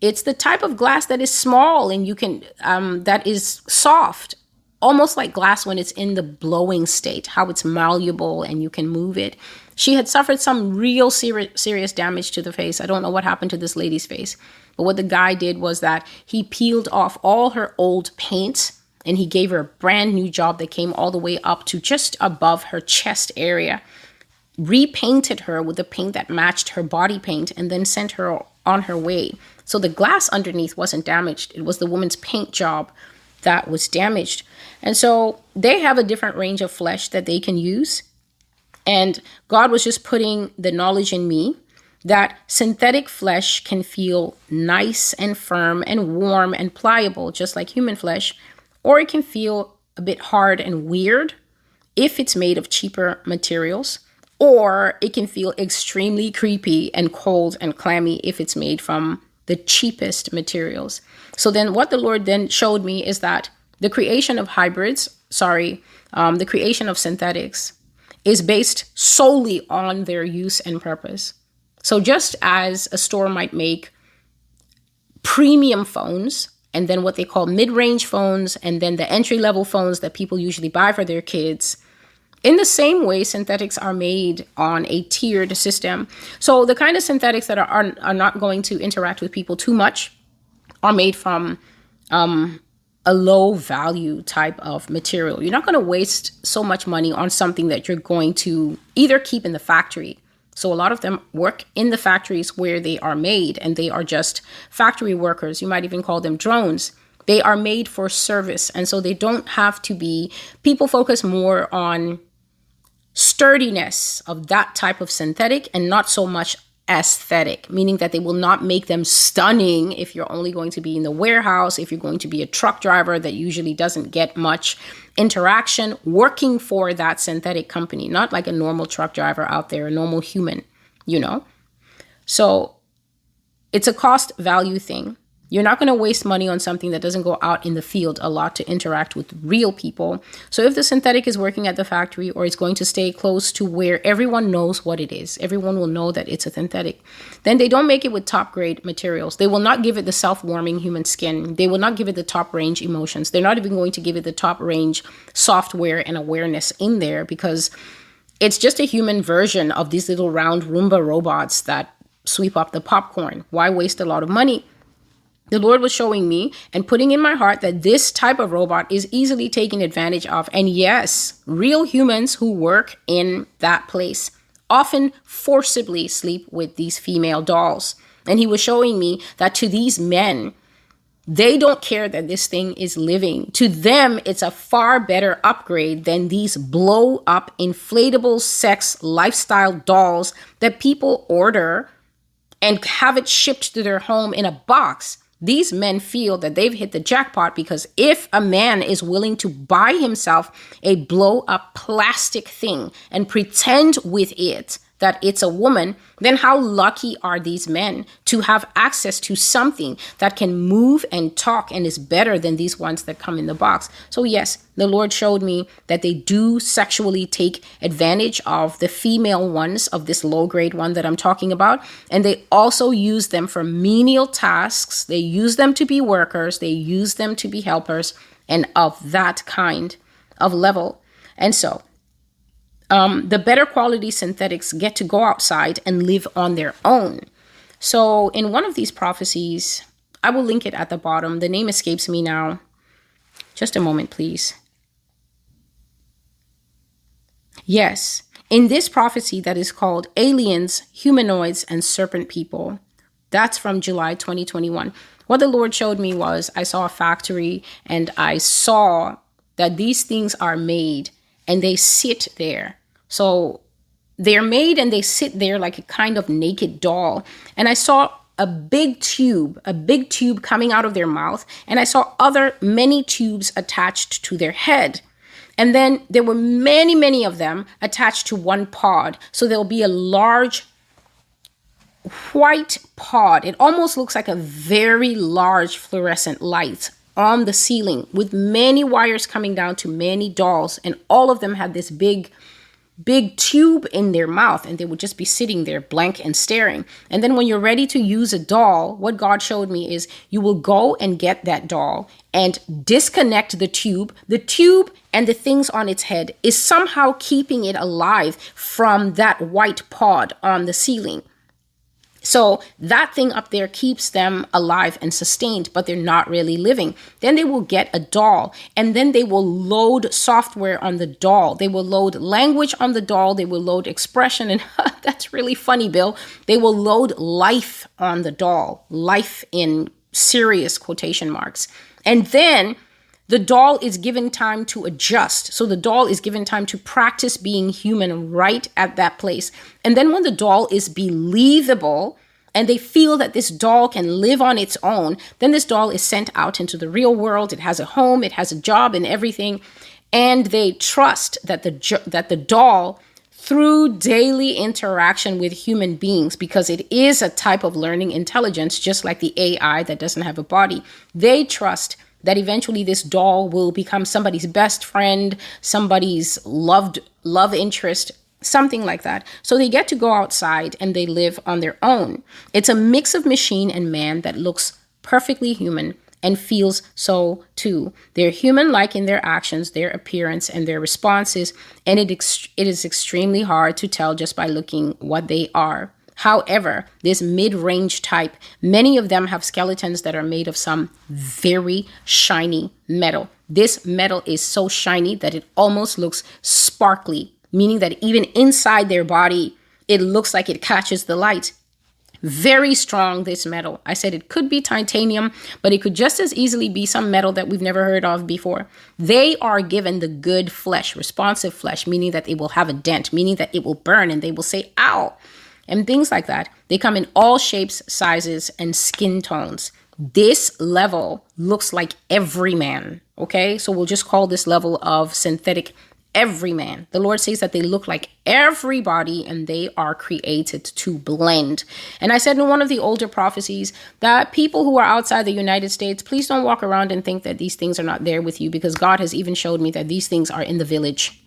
It's the type of glass that is small and you can um, that is soft almost like glass when it's in the blowing state how it's malleable and you can move it she had suffered some real ser- serious damage to the face. I don't know what happened to this lady's face. But what the guy did was that he peeled off all her old paint and he gave her a brand new job that came all the way up to just above her chest area. Repainted her with the paint that matched her body paint and then sent her on her way. So the glass underneath wasn't damaged. It was the woman's paint job that was damaged. And so they have a different range of flesh that they can use and God was just putting the knowledge in me that synthetic flesh can feel nice and firm and warm and pliable, just like human flesh, or it can feel a bit hard and weird if it's made of cheaper materials, or it can feel extremely creepy and cold and clammy if it's made from the cheapest materials. So then, what the Lord then showed me is that the creation of hybrids, sorry, um, the creation of synthetics is based solely on their use and purpose. So, just as a store might make premium phones and then what they call mid range phones and then the entry level phones that people usually buy for their kids, in the same way, synthetics are made on a tiered system. So, the kind of synthetics that are, are, are not going to interact with people too much are made from um, a low value type of material. You're not going to waste so much money on something that you're going to either keep in the factory. So a lot of them work in the factories where they are made and they are just factory workers. You might even call them drones. They are made for service and so they don't have to be people focus more on sturdiness of that type of synthetic and not so much aesthetic, meaning that they will not make them stunning if you're only going to be in the warehouse, if you're going to be a truck driver that usually doesn't get much interaction working for that synthetic company, not like a normal truck driver out there, a normal human, you know? So it's a cost value thing. You're not going to waste money on something that doesn't go out in the field a lot to interact with real people. So, if the synthetic is working at the factory or it's going to stay close to where everyone knows what it is, everyone will know that it's a synthetic, then they don't make it with top grade materials. They will not give it the self warming human skin. They will not give it the top range emotions. They're not even going to give it the top range software and awareness in there because it's just a human version of these little round Roomba robots that sweep up the popcorn. Why waste a lot of money? The Lord was showing me and putting in my heart that this type of robot is easily taken advantage of. And yes, real humans who work in that place often forcibly sleep with these female dolls. And he was showing me that to these men, they don't care that this thing is living. To them, it's a far better upgrade than these blow up inflatable sex lifestyle dolls that people order and have it shipped to their home in a box. These men feel that they've hit the jackpot because if a man is willing to buy himself a blow up plastic thing and pretend with it that it's a woman, then how lucky are these men to have access to something that can move and talk and is better than these ones that come in the box? So, yes, the Lord showed me that they do sexually take advantage of the female ones of this low grade one that I'm talking about. And they also use them for menial tasks. They use them to be workers, they use them to be helpers, and of that kind of level. And so, um, the better quality synthetics get to go outside and live on their own. So, in one of these prophecies, I will link it at the bottom. The name escapes me now. Just a moment, please. Yes, in this prophecy that is called Aliens, Humanoids, and Serpent People, that's from July 2021. What the Lord showed me was I saw a factory and I saw that these things are made and they sit there. So they're made and they sit there like a kind of naked doll. And I saw a big tube, a big tube coming out of their mouth, and I saw other many tubes attached to their head. And then there were many, many of them attached to one pod. So there'll be a large white pod. It almost looks like a very large fluorescent light on the ceiling with many wires coming down to many dolls, and all of them had this big big tube in their mouth and they would just be sitting there blank and staring. And then when you're ready to use a doll, what God showed me is you will go and get that doll and disconnect the tube. The tube and the things on its head is somehow keeping it alive from that white pod on the ceiling. So that thing up there keeps them alive and sustained, but they're not really living. Then they will get a doll and then they will load software on the doll. They will load language on the doll. They will load expression. And that's really funny, Bill. They will load life on the doll, life in serious quotation marks. And then the doll is given time to adjust. So the doll is given time to practice being human right at that place. And then when the doll is believable, and they feel that this doll can live on its own, then this doll is sent out into the real world. It has a home, it has a job and everything, and they trust that the that the doll through daily interaction with human beings because it is a type of learning intelligence just like the AI that doesn't have a body. They trust that eventually this doll will become somebody's best friend, somebody's loved love interest, something like that. So they get to go outside and they live on their own. It's a mix of machine and man that looks perfectly human and feels so too. They're human like in their actions, their appearance, and their responses, and it, ex- it is extremely hard to tell just by looking what they are. However, this mid range type, many of them have skeletons that are made of some very shiny metal. This metal is so shiny that it almost looks sparkly, meaning that even inside their body, it looks like it catches the light. Very strong, this metal. I said it could be titanium, but it could just as easily be some metal that we've never heard of before. They are given the good flesh, responsive flesh, meaning that it will have a dent, meaning that it will burn and they will say, ow and things like that. They come in all shapes, sizes, and skin tones. This level looks like every man. Okay, so we'll just call this level of synthetic every man. The Lord says that they look like everybody and they are created to blend. And I said in one of the older prophecies that people who are outside the United States, please don't walk around and think that these things are not there with you because God has even showed me that these things are in the village.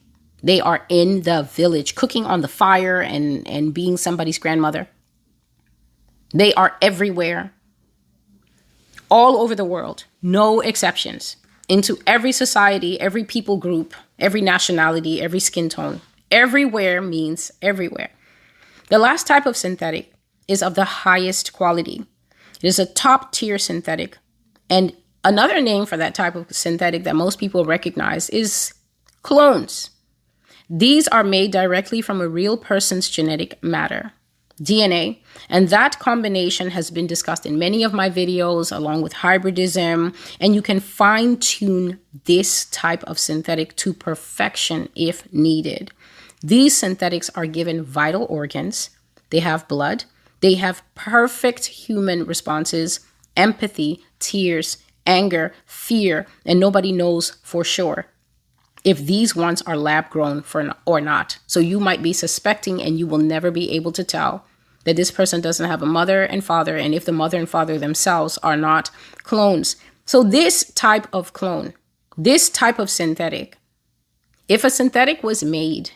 They are in the village, cooking on the fire and, and being somebody's grandmother. They are everywhere, all over the world, no exceptions, into every society, every people group, every nationality, every skin tone. Everywhere means everywhere. The last type of synthetic is of the highest quality. It is a top tier synthetic. And another name for that type of synthetic that most people recognize is clones. These are made directly from a real person's genetic matter. DNA. And that combination has been discussed in many of my videos, along with hybridism. And you can fine tune this type of synthetic to perfection if needed. These synthetics are given vital organs, they have blood, they have perfect human responses, empathy, tears, anger, fear, and nobody knows for sure if these ones are lab grown for or not. So you might be suspecting and you will never be able to tell that this person doesn't have a mother and father and if the mother and father themselves are not clones. So this type of clone, this type of synthetic, if a synthetic was made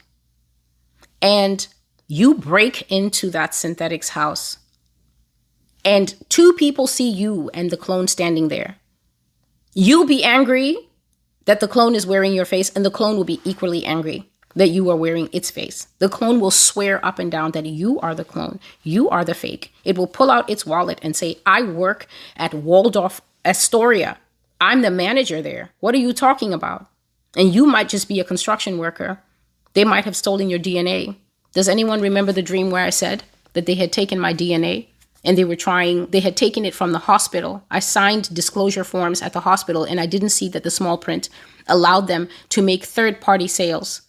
and you break into that synthetic's house and two people see you and the clone standing there, you'll be angry that the clone is wearing your face, and the clone will be equally angry that you are wearing its face. The clone will swear up and down that you are the clone, you are the fake. It will pull out its wallet and say, I work at Waldorf Astoria. I'm the manager there. What are you talking about? And you might just be a construction worker. They might have stolen your DNA. Does anyone remember the dream where I said that they had taken my DNA? And they were trying they had taken it from the hospital i signed disclosure forms at the hospital and i didn't see that the small print allowed them to make third party sales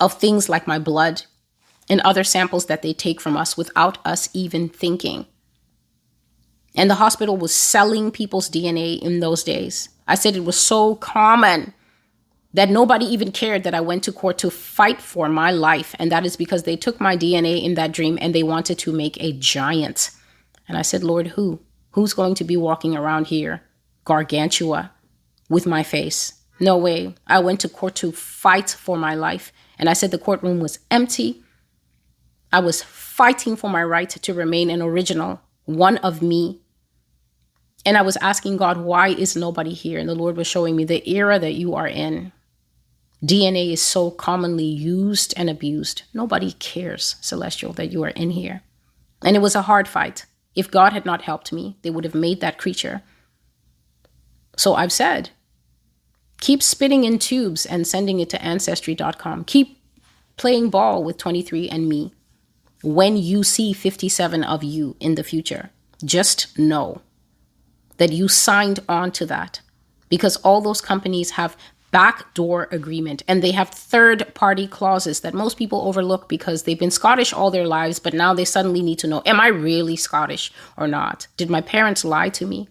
of things like my blood and other samples that they take from us without us even thinking and the hospital was selling people's dna in those days i said it was so common that nobody even cared that I went to court to fight for my life. And that is because they took my DNA in that dream and they wanted to make a giant and I said, Lord, who? Who's going to be walking around here, gargantua, with my face? No way. I went to court to fight for my life. And I said the courtroom was empty. I was fighting for my right to remain an original, one of me. And I was asking God, why is nobody here? And the Lord was showing me the era that you are in. DNA is so commonly used and abused. Nobody cares, Celestial, that you are in here. And it was a hard fight. If God had not helped me, they would have made that creature. So I've said, keep spitting in tubes and sending it to ancestry.com. Keep playing ball with 23andMe. When you see 57 of you in the future, just know that you signed on to that because all those companies have backdoor agreement and they have third party clauses that most people overlook because they've been Scottish all their lives, but now they suddenly need to know Am I really Scottish or not? Did my parents lie to me?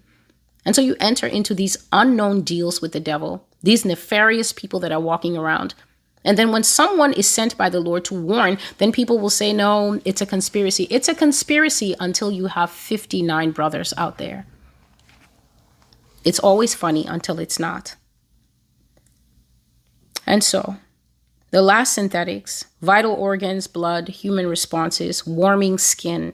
And so you enter into these unknown deals with the devil, these nefarious people that are walking around. And then when someone is sent by the Lord to warn, then people will say, No, it's a conspiracy. It's a conspiracy until you have 59 brothers out there. It's always funny until it's not. And so, the last synthetics, vital organs, blood, human responses, warming skin,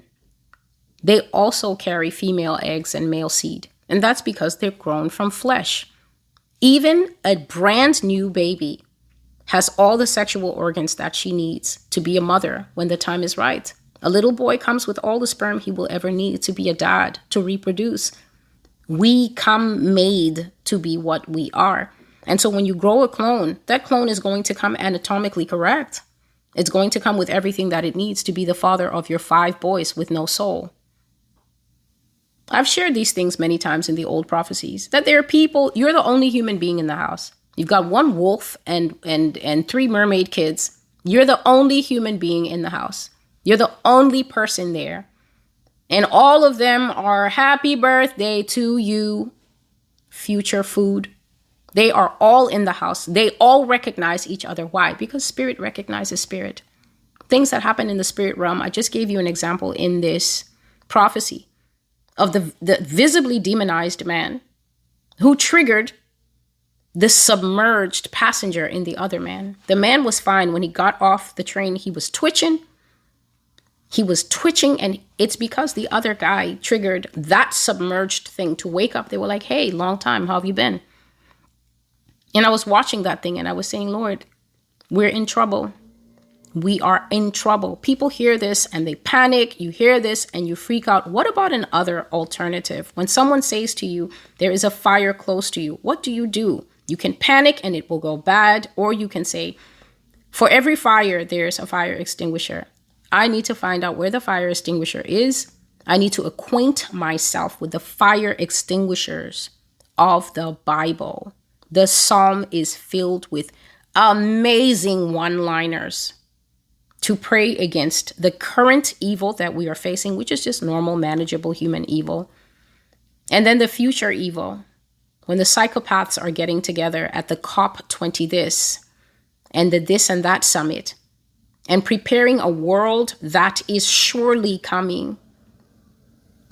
they also carry female eggs and male seed. And that's because they're grown from flesh. Even a brand new baby has all the sexual organs that she needs to be a mother when the time is right. A little boy comes with all the sperm he will ever need to be a dad, to reproduce. We come made to be what we are. And so when you grow a clone, that clone is going to come anatomically correct. It's going to come with everything that it needs to be the father of your five boys with no soul. I've shared these things many times in the old prophecies that there are people, you're the only human being in the house. You've got one wolf and and and three mermaid kids. You're the only human being in the house. You're the only person there. And all of them are happy birthday to you, future food. They are all in the house. They all recognize each other. Why? Because spirit recognizes spirit. Things that happen in the spirit realm. I just gave you an example in this prophecy of the, the visibly demonized man who triggered the submerged passenger in the other man. The man was fine when he got off the train. He was twitching. He was twitching, and it's because the other guy triggered that submerged thing to wake up. They were like, Hey, long time. How have you been? And I was watching that thing and I was saying, Lord, we're in trouble. We are in trouble. People hear this and they panic. You hear this and you freak out. What about another alternative? When someone says to you, there is a fire close to you, what do you do? You can panic and it will go bad, or you can say, For every fire, there's a fire extinguisher. I need to find out where the fire extinguisher is. I need to acquaint myself with the fire extinguishers of the Bible. The psalm is filled with amazing one liners to pray against the current evil that we are facing, which is just normal, manageable human evil. And then the future evil, when the psychopaths are getting together at the COP20 this and the this and that summit and preparing a world that is surely coming.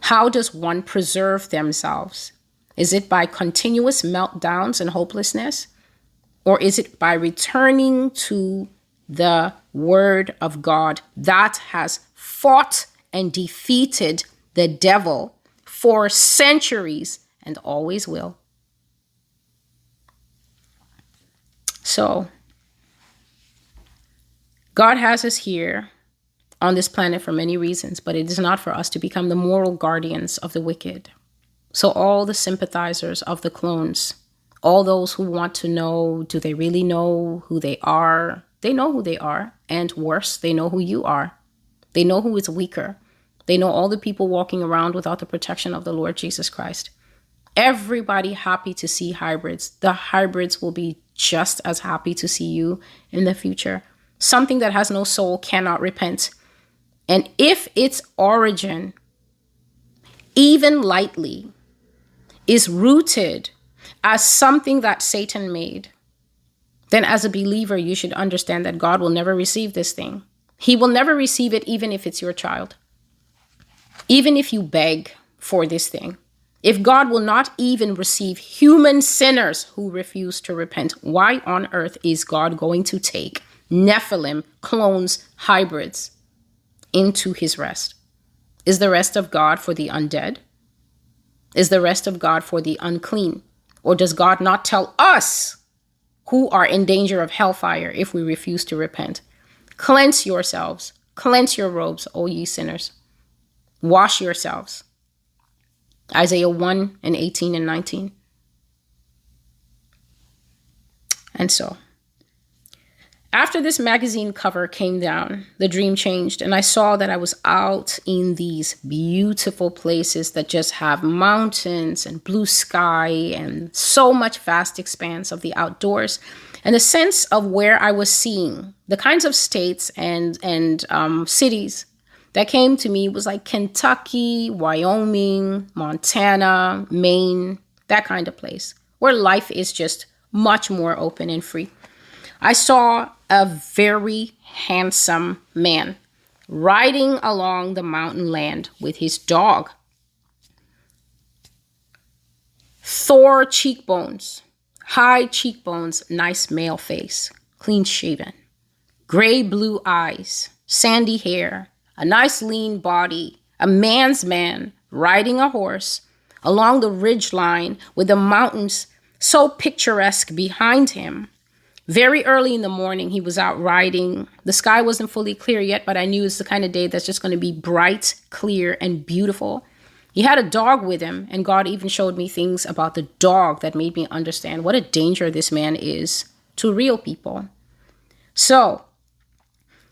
How does one preserve themselves? Is it by continuous meltdowns and hopelessness? Or is it by returning to the Word of God that has fought and defeated the devil for centuries and always will? So, God has us here on this planet for many reasons, but it is not for us to become the moral guardians of the wicked. So, all the sympathizers of the clones, all those who want to know do they really know who they are? They know who they are. And worse, they know who you are. They know who is weaker. They know all the people walking around without the protection of the Lord Jesus Christ. Everybody happy to see hybrids. The hybrids will be just as happy to see you in the future. Something that has no soul cannot repent. And if its origin, even lightly, is rooted as something that Satan made, then as a believer, you should understand that God will never receive this thing. He will never receive it, even if it's your child. Even if you beg for this thing. If God will not even receive human sinners who refuse to repent, why on earth is God going to take Nephilim, clones, hybrids into his rest? Is the rest of God for the undead? Is the rest of God for the unclean? Or does God not tell us who are in danger of hellfire if we refuse to repent? Cleanse yourselves, cleanse your robes, O ye sinners. Wash yourselves. Isaiah 1 and 18 and 19. And so, after this magazine cover came down, the dream changed, and I saw that I was out in these beautiful places that just have mountains and blue sky and so much vast expanse of the outdoors. And the sense of where I was seeing the kinds of states and and um, cities that came to me was like Kentucky, Wyoming, Montana, Maine, that kind of place where life is just much more open and free. I saw a very handsome man riding along the mountain land with his dog. Thor cheekbones, high cheekbones, nice male face, clean shaven, gray blue eyes, sandy hair, a nice lean body, a man's man riding a horse along the ridge line with the mountains so picturesque behind him very early in the morning, he was out riding. The sky wasn't fully clear yet, but I knew it's the kind of day that's just going to be bright, clear, and beautiful. He had a dog with him, and God even showed me things about the dog that made me understand what a danger this man is to real people. So,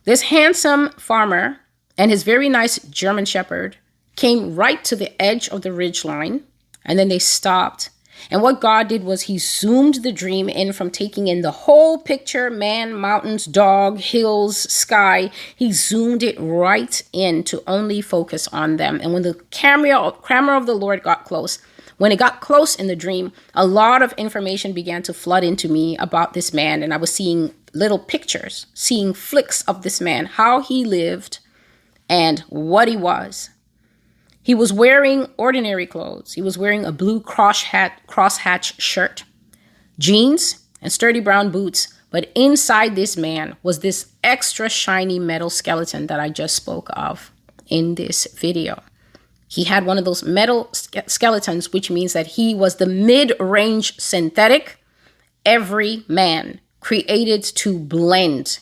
this handsome farmer and his very nice German shepherd came right to the edge of the ridge line, and then they stopped and what God did was he zoomed the dream in from taking in the whole picture man, mountains, dog, hills, sky. He zoomed it right in to only focus on them. And when the camera, camera of the Lord got close, when it got close in the dream, a lot of information began to flood into me about this man. And I was seeing little pictures, seeing flicks of this man, how he lived, and what he was. He was wearing ordinary clothes. He was wearing a blue cross hat, crosshatch shirt, jeans, and sturdy brown boots. But inside this man was this extra shiny metal skeleton that I just spoke of in this video. He had one of those metal ske- skeletons, which means that he was the mid range synthetic, every man created to blend.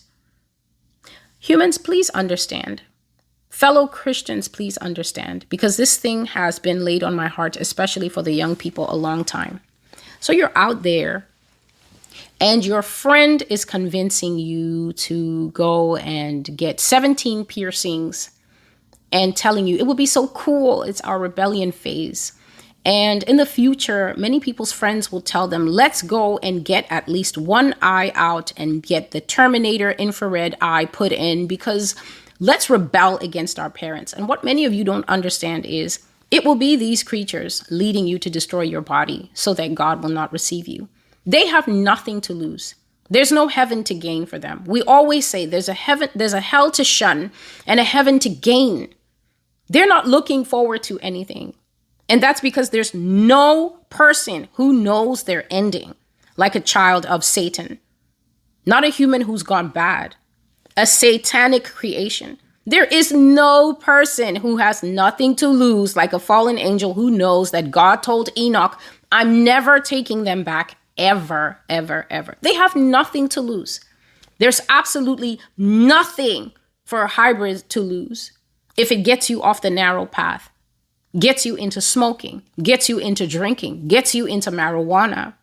Humans, please understand Fellow Christians, please understand, because this thing has been laid on my heart, especially for the young people, a long time. So you're out there and your friend is convincing you to go and get 17 piercings and telling you it will be so cool, it's our rebellion phase. And in the future, many people's friends will tell them, let's go and get at least one eye out and get the Terminator infrared eye put in because let's rebel against our parents. And what many of you don't understand is it will be these creatures leading you to destroy your body so that God will not receive you. They have nothing to lose. There's no heaven to gain for them. We always say there's a heaven, there's a hell to shun and a heaven to gain. They're not looking forward to anything. And that's because there's no person who knows their ending like a child of Satan. Not a human who's gone bad, a satanic creation. There is no person who has nothing to lose like a fallen angel who knows that God told Enoch, I'm never taking them back ever, ever, ever. They have nothing to lose. There's absolutely nothing for a hybrid to lose if it gets you off the narrow path gets you into smoking, gets you into drinking, gets you into marijuana,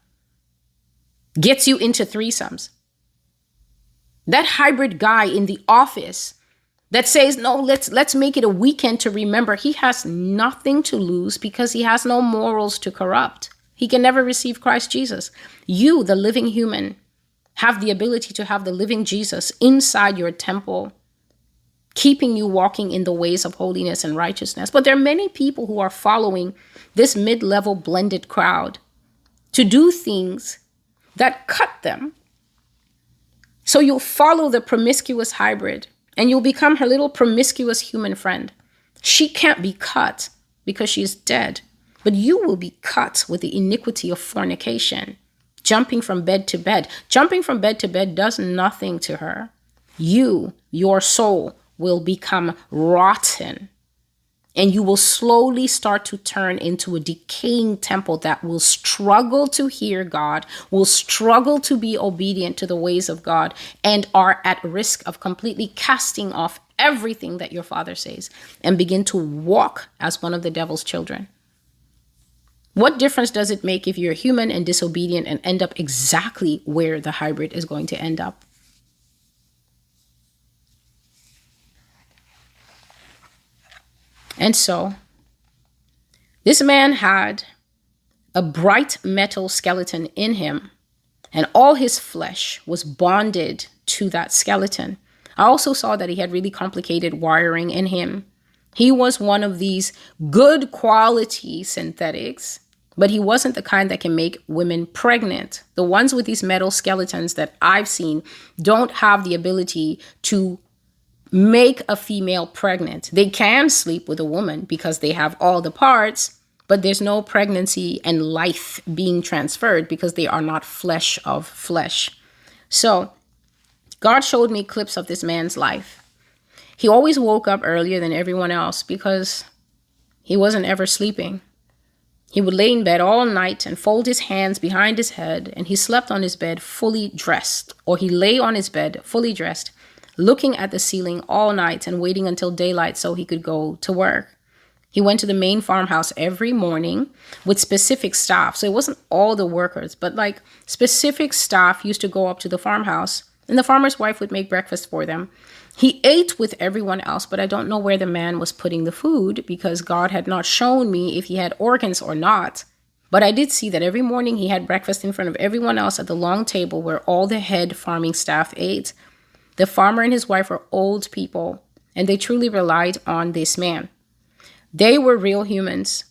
gets you into threesomes. That hybrid guy in the office that says, "No, let's let's make it a weekend to remember." He has nothing to lose because he has no morals to corrupt. He can never receive Christ Jesus. You, the living human, have the ability to have the living Jesus inside your temple keeping you walking in the ways of holiness and righteousness. But there are many people who are following this mid level blended crowd to do things that cut them. So you'll follow the promiscuous hybrid and you'll become her little promiscuous human friend. She can't be cut because she's dead, but you will be cut with the iniquity of fornication, jumping from bed to bed. Jumping from bed to bed does nothing to her. You, your soul, will become rotten. And you will slowly start to turn into a decaying temple that will struggle to hear God, will struggle to be obedient to the ways of God, and are at risk of completely casting off everything that your father says and begin to walk as one of the devil's children. What difference does it make if you're human and disobedient and end up exactly where the hybrid is going to end up? And so, this man had a bright metal skeleton in him, and all his flesh was bonded to that skeleton. I also saw that he had really complicated wiring in him. He was one of these good quality synthetics, but he wasn't the kind that can make women pregnant. The ones with these metal skeletons that I've seen don't have the ability to make a female pregnant. They can sleep with a woman because they have all the parts, but there's no pregnancy and life being transferred because they are not flesh of flesh. So, God showed me clips of this man's life. He always woke up earlier than everyone else because he wasn't ever sleeping. He would lay in bed all night and fold his hands behind his head, and he slept on his bed fully dressed, or he lay on his bed fully dressed looking at the ceiling all night and waiting until daylight so he could go to work. He went to the main farmhouse every morning with specific staff. So it wasn't all the workers, but like specific staff used to go up to the farmhouse and the farmer's wife would make breakfast for them. He ate with everyone else, but I don't know where the man was putting the food because God had not shown me if he had organs or not. But I did see that every morning he had breakfast in front of everyone else at the long table where all the head farming staff ate. The farmer and his wife were old people, and they truly relied on this man. They were real humans.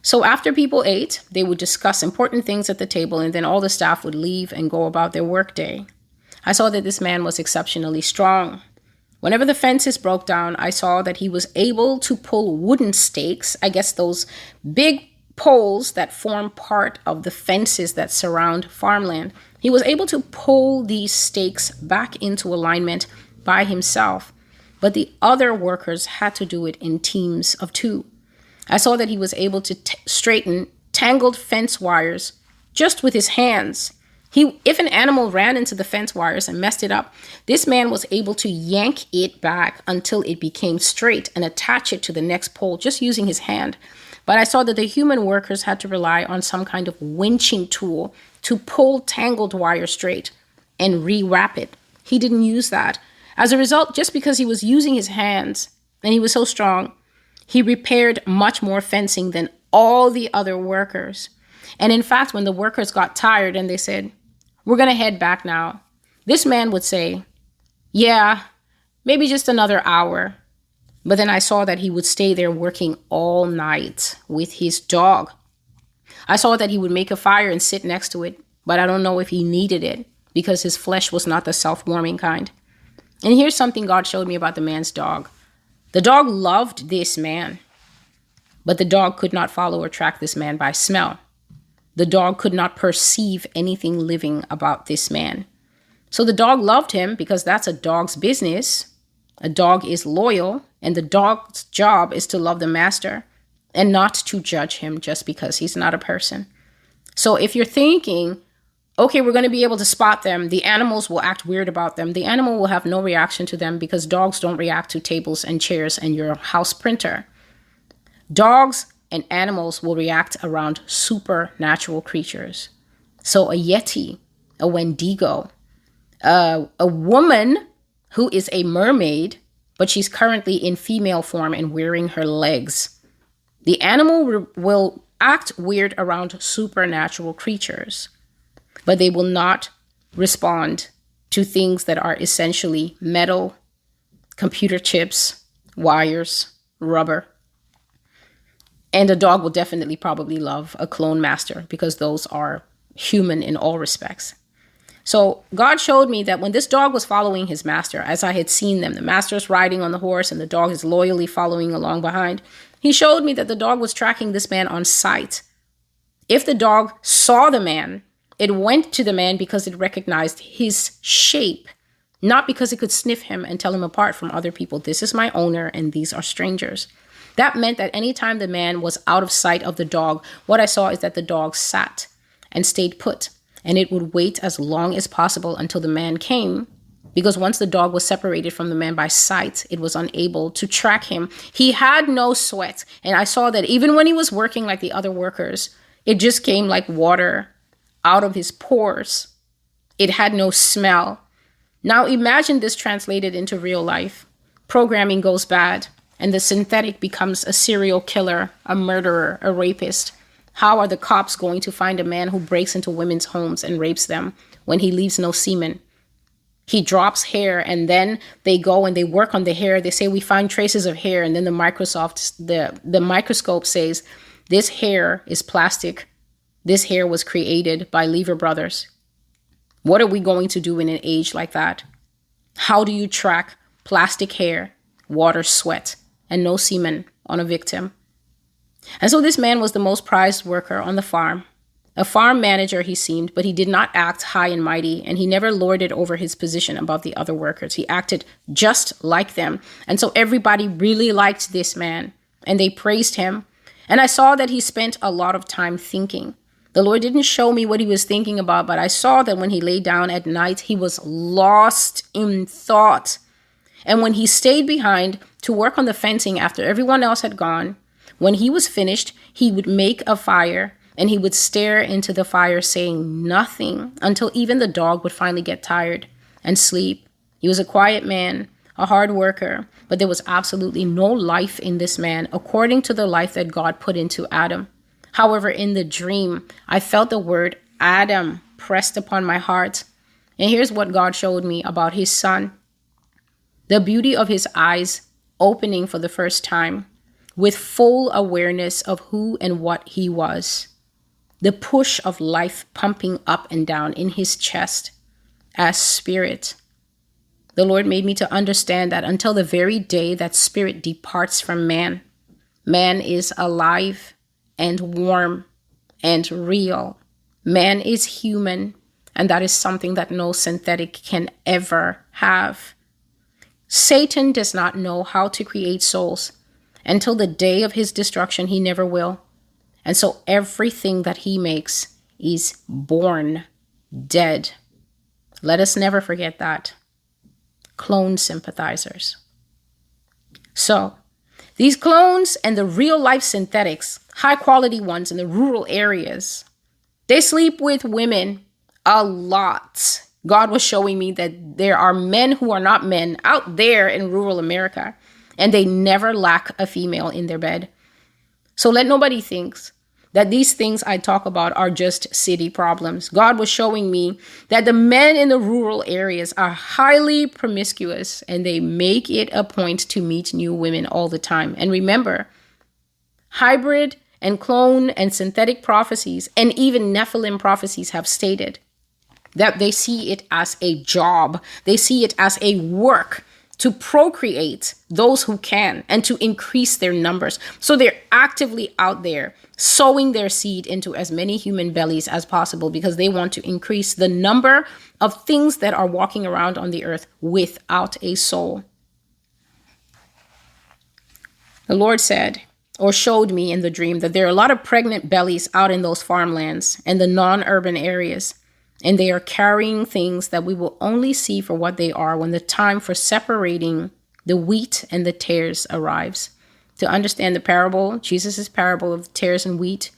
So after people ate, they would discuss important things at the table, and then all the staff would leave and go about their workday. I saw that this man was exceptionally strong. Whenever the fences broke down, I saw that he was able to pull wooden stakes, I guess those big poles that form part of the fences that surround farmland. He was able to pull these stakes back into alignment by himself, but the other workers had to do it in teams of two. I saw that he was able to t- straighten tangled fence wires just with his hands. He, if an animal ran into the fence wires and messed it up, this man was able to yank it back until it became straight and attach it to the next pole just using his hand. But I saw that the human workers had to rely on some kind of winching tool to pull tangled wire straight and rewrap it. He didn't use that. As a result, just because he was using his hands and he was so strong, he repaired much more fencing than all the other workers. And in fact, when the workers got tired and they said, We're going to head back now, this man would say, Yeah, maybe just another hour. But then I saw that he would stay there working all night with his dog. I saw that he would make a fire and sit next to it, but I don't know if he needed it because his flesh was not the self warming kind. And here's something God showed me about the man's dog the dog loved this man, but the dog could not follow or track this man by smell. The dog could not perceive anything living about this man. So the dog loved him because that's a dog's business. A dog is loyal, and the dog's job is to love the master and not to judge him just because he's not a person. So if you're thinking, okay, we're going to be able to spot them, the animals will act weird about them, the animal will have no reaction to them because dogs don't react to tables and chairs and your house printer. Dogs and animals will react around supernatural creatures. So a yeti, a wendigo, uh, a woman who is a mermaid, but she's currently in female form and wearing her legs. The animal re- will act weird around supernatural creatures, but they will not respond to things that are essentially metal, computer chips, wires, rubber. And a dog will definitely probably love a clone master because those are human in all respects. So God showed me that when this dog was following his master, as I had seen them, the master is riding on the horse and the dog is loyally following along behind. He showed me that the dog was tracking this man on sight. If the dog saw the man, it went to the man because it recognized his shape, not because it could sniff him and tell him apart from other people. This is my owner and these are strangers. That meant that anytime the man was out of sight of the dog, what I saw is that the dog sat and stayed put and it would wait as long as possible until the man came because once the dog was separated from the man by sight, it was unable to track him. He had no sweat. And I saw that even when he was working like the other workers, it just came like water out of his pores. It had no smell. Now imagine this translated into real life. Programming goes bad, and the synthetic becomes a serial killer, a murderer, a rapist. How are the cops going to find a man who breaks into women's homes and rapes them when he leaves no semen? He drops hair and then they go and they work on the hair. They say we find traces of hair and then the Microsoft the the microscope says this hair is plastic. This hair was created by Lever Brothers. What are we going to do in an age like that? How do you track plastic hair, water, sweat, and no semen on a victim? And so this man was the most prized worker on the farm. A farm manager he seemed, but he did not act high and mighty, and he never lorded over his position above the other workers. He acted just like them. And so everybody really liked this man, and they praised him. And I saw that he spent a lot of time thinking. The Lord didn't show me what he was thinking about, but I saw that when he lay down at night, he was lost in thought. And when he stayed behind to work on the fencing after everyone else had gone, when he was finished, he would make a fire and he would stare into the fire, saying nothing until even the dog would finally get tired and sleep. He was a quiet man, a hard worker, but there was absolutely no life in this man according to the life that God put into Adam. However, in the dream, I felt the word Adam pressed upon my heart. And here's what God showed me about his son the beauty of his eyes opening for the first time with full awareness of who and what he was. The push of life pumping up and down in his chest as spirit. The Lord made me to understand that until the very day that spirit departs from man, man is alive and warm and real. Man is human, and that is something that no synthetic can ever have. Satan does not know how to create souls until the day of his destruction, he never will. And so everything that he makes is born dead. Let us never forget that. Clone sympathizers. So, these clones and the real life synthetics, high quality ones in the rural areas, They sleep with women a lot. God was showing me that there are men who are not men out there in rural America, and they never lack a female in their bed. So let nobody thinks that these things I talk about are just city problems. God was showing me that the men in the rural areas are highly promiscuous and they make it a point to meet new women all the time. And remember, hybrid and clone and synthetic prophecies and even Nephilim prophecies have stated that they see it as a job, they see it as a work to procreate those who can and to increase their numbers. So they're actively out there sowing their seed into as many human bellies as possible because they want to increase the number of things that are walking around on the earth without a soul. The Lord said, or showed me in the dream, that there are a lot of pregnant bellies out in those farmlands and the non urban areas and they are carrying things that we will only see for what they are when the time for separating the wheat and the tares arrives. To understand the parable, Jesus' parable of tares and wheat,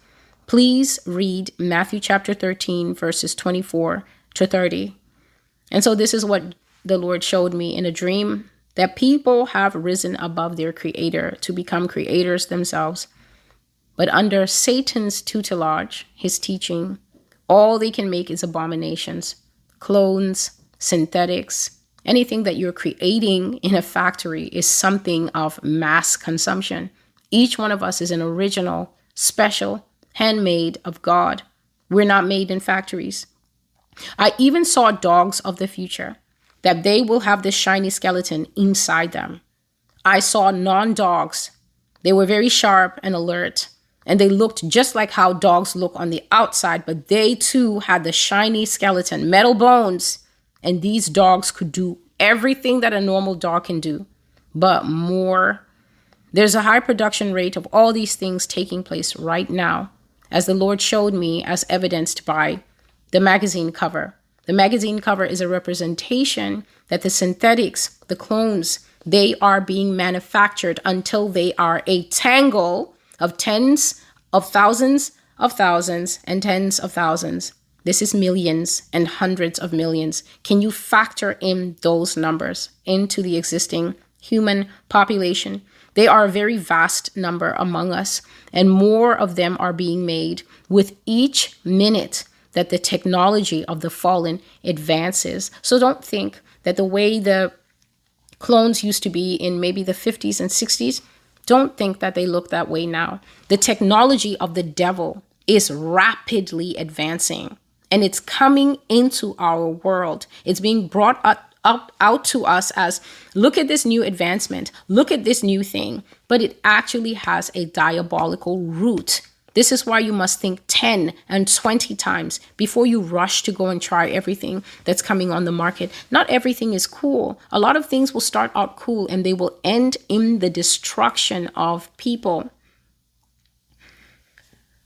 please read Matthew chapter 13, verses 24 to 30. And so, this is what the Lord showed me in a dream that people have risen above their creator to become creators themselves. But under Satan's tutelage, his teaching, all they can make is abominations, clones, synthetics. Anything that you're creating in a factory is something of mass consumption. Each one of us is an original, special, handmade of God. We're not made in factories. I even saw dogs of the future, that they will have this shiny skeleton inside them. I saw non dogs. They were very sharp and alert and they looked just like how dogs look on the outside, but they too had the shiny skeleton, metal bones, and these dogs could do everything that a normal dog can do, but more. There's a high production rate of all these things taking place right now, as the Lord showed me, as evidenced by the magazine cover. The magazine cover is a representation that the synthetics, the clones, they are being manufactured until they are a tangle of tens of thousands of thousands and tens of thousands. This is millions and hundreds of millions. Can you factor in those numbers into the existing human population? They are a very vast number among us, and more of them are being made with each minute that the technology of the fallen advances. So don't think that the way the clones used to be in maybe the 50s and 60s don't think that they look that way now. The technology of the devil is rapidly advancing and it's coming into our world. It's being brought up, up out to us as look at this new advancement, look at this new thing, but it actually has a diabolical root this is why you must think 10 and 20 times before you rush to go and try everything that's coming on the market. Not everything is cool. A lot of things will start out cool and they will end in the destruction of people.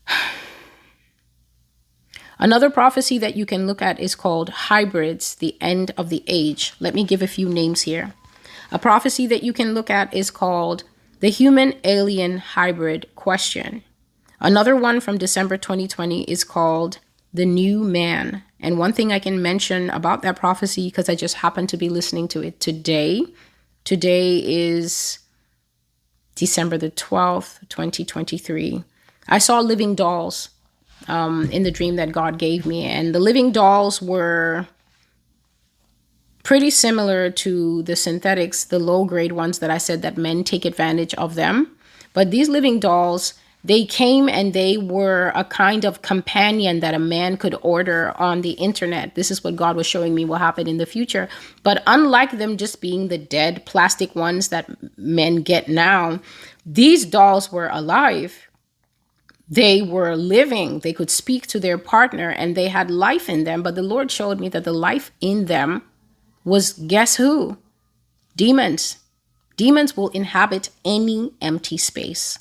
Another prophecy that you can look at is called Hybrids, the End of the Age. Let me give a few names here. A prophecy that you can look at is called The Human Alien Hybrid Question. Another one from December 2020 is called The New Man. And one thing I can mention about that prophecy, because I just happened to be listening to it today, today is December the 12th, 2023. I saw living dolls um, in the dream that God gave me. And the living dolls were pretty similar to the synthetics, the low grade ones that I said that men take advantage of them. But these living dolls, they came and they were a kind of companion that a man could order on the internet. This is what God was showing me will happen in the future. But unlike them just being the dead plastic ones that men get now, these dolls were alive. They were living. They could speak to their partner and they had life in them. But the Lord showed me that the life in them was guess who? Demons. Demons will inhabit any empty space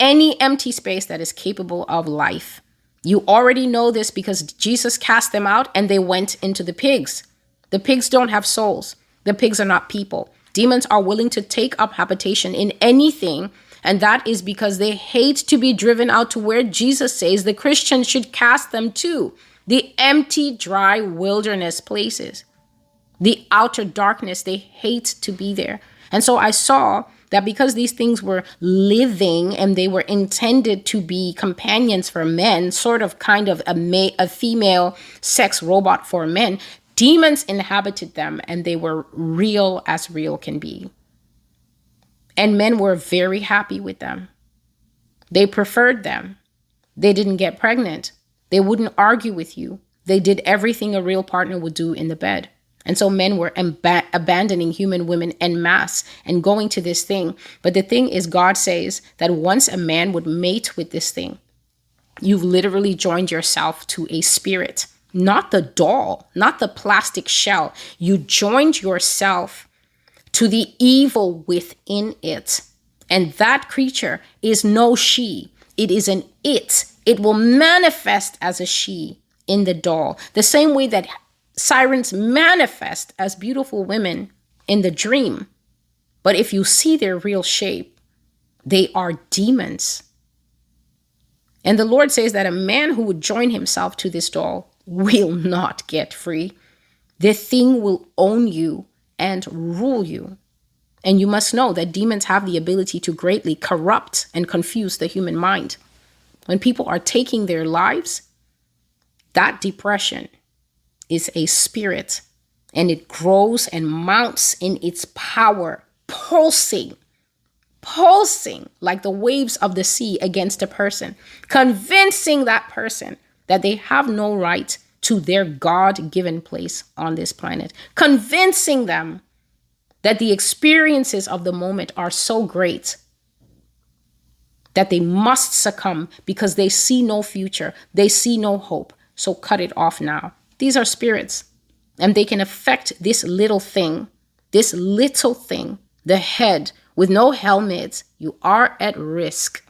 any empty space that is capable of life. You already know this because Jesus cast them out and they went into the pigs. The pigs don't have souls, the pigs are not people. Demons are willing to take up habitation in anything And that is because they hate to be driven out to where Jesus says the Christians should cast them to the empty, dry wilderness places, the outer darkness. They hate to be there. And so I saw that because these things were living and they were intended to be companions for men, sort of kind of a, ma- a female sex robot for men, demons inhabited them and they were real as real can be. And men were very happy with them. They preferred them. They didn't get pregnant. They wouldn't argue with you. They did everything a real partner would do in the bed. And so men were ab- abandoning human women en masse and going to this thing. But the thing is, God says that once a man would mate with this thing, you've literally joined yourself to a spirit, not the doll, not the plastic shell. You joined yourself to the evil within it. And that creature is no she, it is an it. It will manifest as a she in the doll, the same way that sirens manifest as beautiful women in the dream. But if you see their real shape, they are demons. And the Lord says that a man who would join himself to this doll will not get free. The thing will own you and rule you. And you must know that demons have the ability to greatly corrupt and confuse the human mind. When people are taking their lives, that depression is a spirit and it grows and mounts in its power, pulsing, pulsing like the waves of the sea against a person, convincing that person that they have no right to their God given place on this planet, convincing them that the experiences of the moment are so great that they must succumb because they see no future, they see no hope. So cut it off now. These are spirits, and they can affect this little thing, this little thing, the head. With no helmet, you are at risk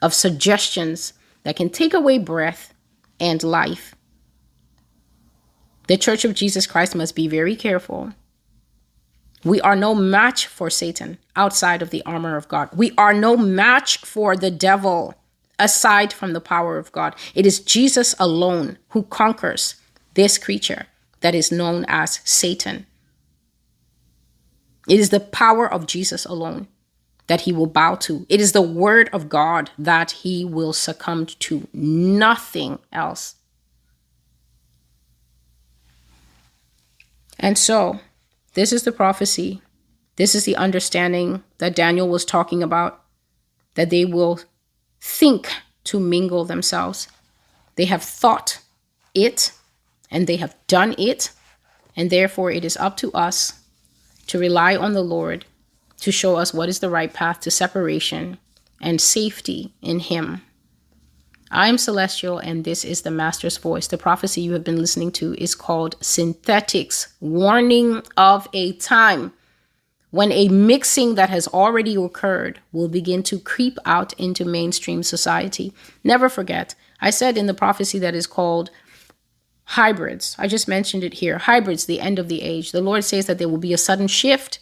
of suggestions that can take away breath and life. The Church of Jesus Christ must be very careful. We are no match for Satan outside of the armor of God. We are no match for the devil aside from the power of God. It is Jesus alone who conquers this creature that is known as Satan. It is the power of Jesus alone that he will bow to. It is the word of God that he will succumb to, nothing else. And so, this is the prophecy. This is the understanding that Daniel was talking about that they will think to mingle themselves. They have thought it and they have done it. And therefore, it is up to us to rely on the Lord to show us what is the right path to separation and safety in Him. I am Celestial, and this is the Master's Voice. The prophecy you have been listening to is called Synthetics Warning of a Time when a mixing that has already occurred will begin to creep out into mainstream society. Never forget, I said in the prophecy that is called hybrids. I just mentioned it here. Hybrids, the end of the age. The Lord says that there will be a sudden shift.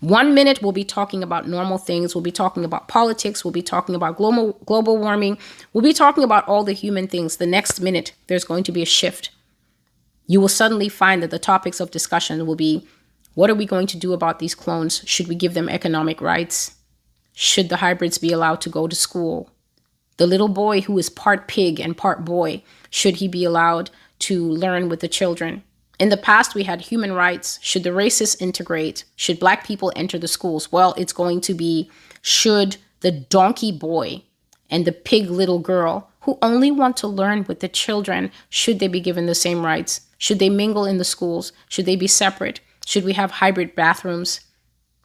One minute we'll be talking about normal things. We'll be talking about politics. We'll be talking about global global warming. We'll be talking about all the human things. The next minute there's going to be a shift. You will suddenly find that the topics of discussion will be what are we going to do about these clones? Should we give them economic rights? Should the hybrids be allowed to go to school? The little boy who is part pig and part boy, should he be allowed to learn with the children. In the past, we had human rights. Should the racists integrate? Should black people enter the schools? Well, it's going to be should the donkey boy and the pig little girl who only want to learn with the children, should they be given the same rights? Should they mingle in the schools? Should they be separate? Should we have hybrid bathrooms?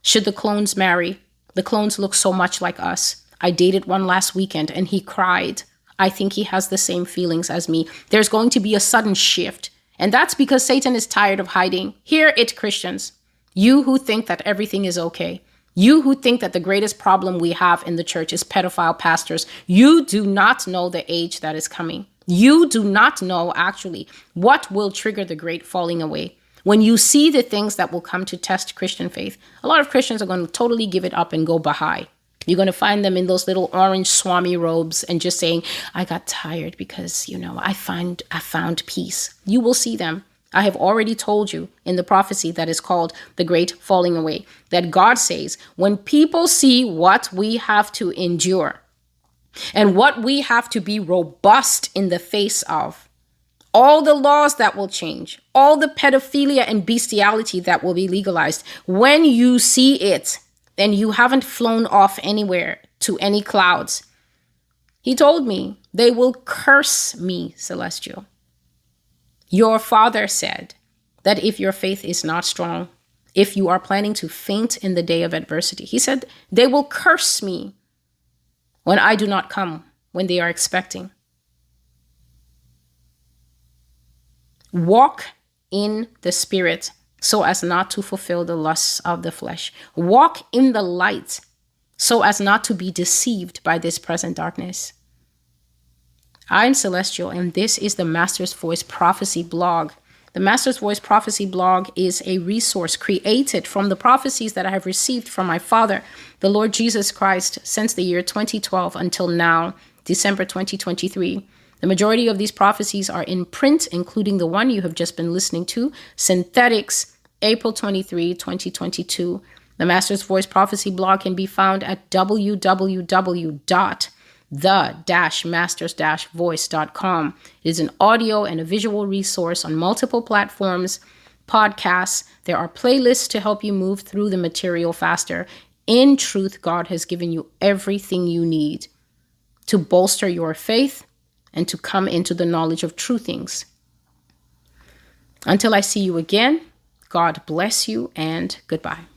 Should the clones marry? The clones look so much like us. I dated one last weekend and he cried. I think he has the same feelings as me. There's going to be a sudden shift. And that's because Satan is tired of hiding. Hear it, Christians. You who think that everything is okay. You who think that the greatest problem we have in the church is pedophile pastors. You do not know the age that is coming. You do not know actually what will trigger the great falling away. When you see the things that will come to test Christian faith, a lot of Christians are going to totally give it up and go Baha'i. You're going to find them in those little orange swami robes and just saying, I got tired because, you know, I find I found peace. You will see them. I have already told you in the prophecy that is called the great falling away that God says, when people see what we have to endure and what we have to be robust in the face of, all the laws that will change, all the pedophilia and bestiality that will be legalized, when you see it, then you haven't flown off anywhere to any clouds. He told me, they will curse me, Celestial. Your father said that if your faith is not strong, if you are planning to faint in the day of adversity, he said, they will curse me when I do not come when they are expecting. Walk in the Spirit so as not to fulfill the lusts of the flesh. Walk in the light so as not to be deceived by this present darkness. I'm Celestial, and this is the Master's Voice Prophecy blog. The Master's Voice Prophecy blog is a resource created from the prophecies that I have received from my Father, the Lord Jesus Christ, since the year 2012 until now, December 2023. The majority of these prophecies are in print, including the one you have just been listening to, Synthetics, April 23, 2022. The Master's Voice Prophecy blog can be found at www.the-masters-voice.com. It is an audio and a visual resource on multiple platforms, podcasts. There are playlists to help you move through the material faster. In truth, God has given you everything you need to bolster your faith and to come into the knowledge of true things. Until I see you again, God bless you and goodbye.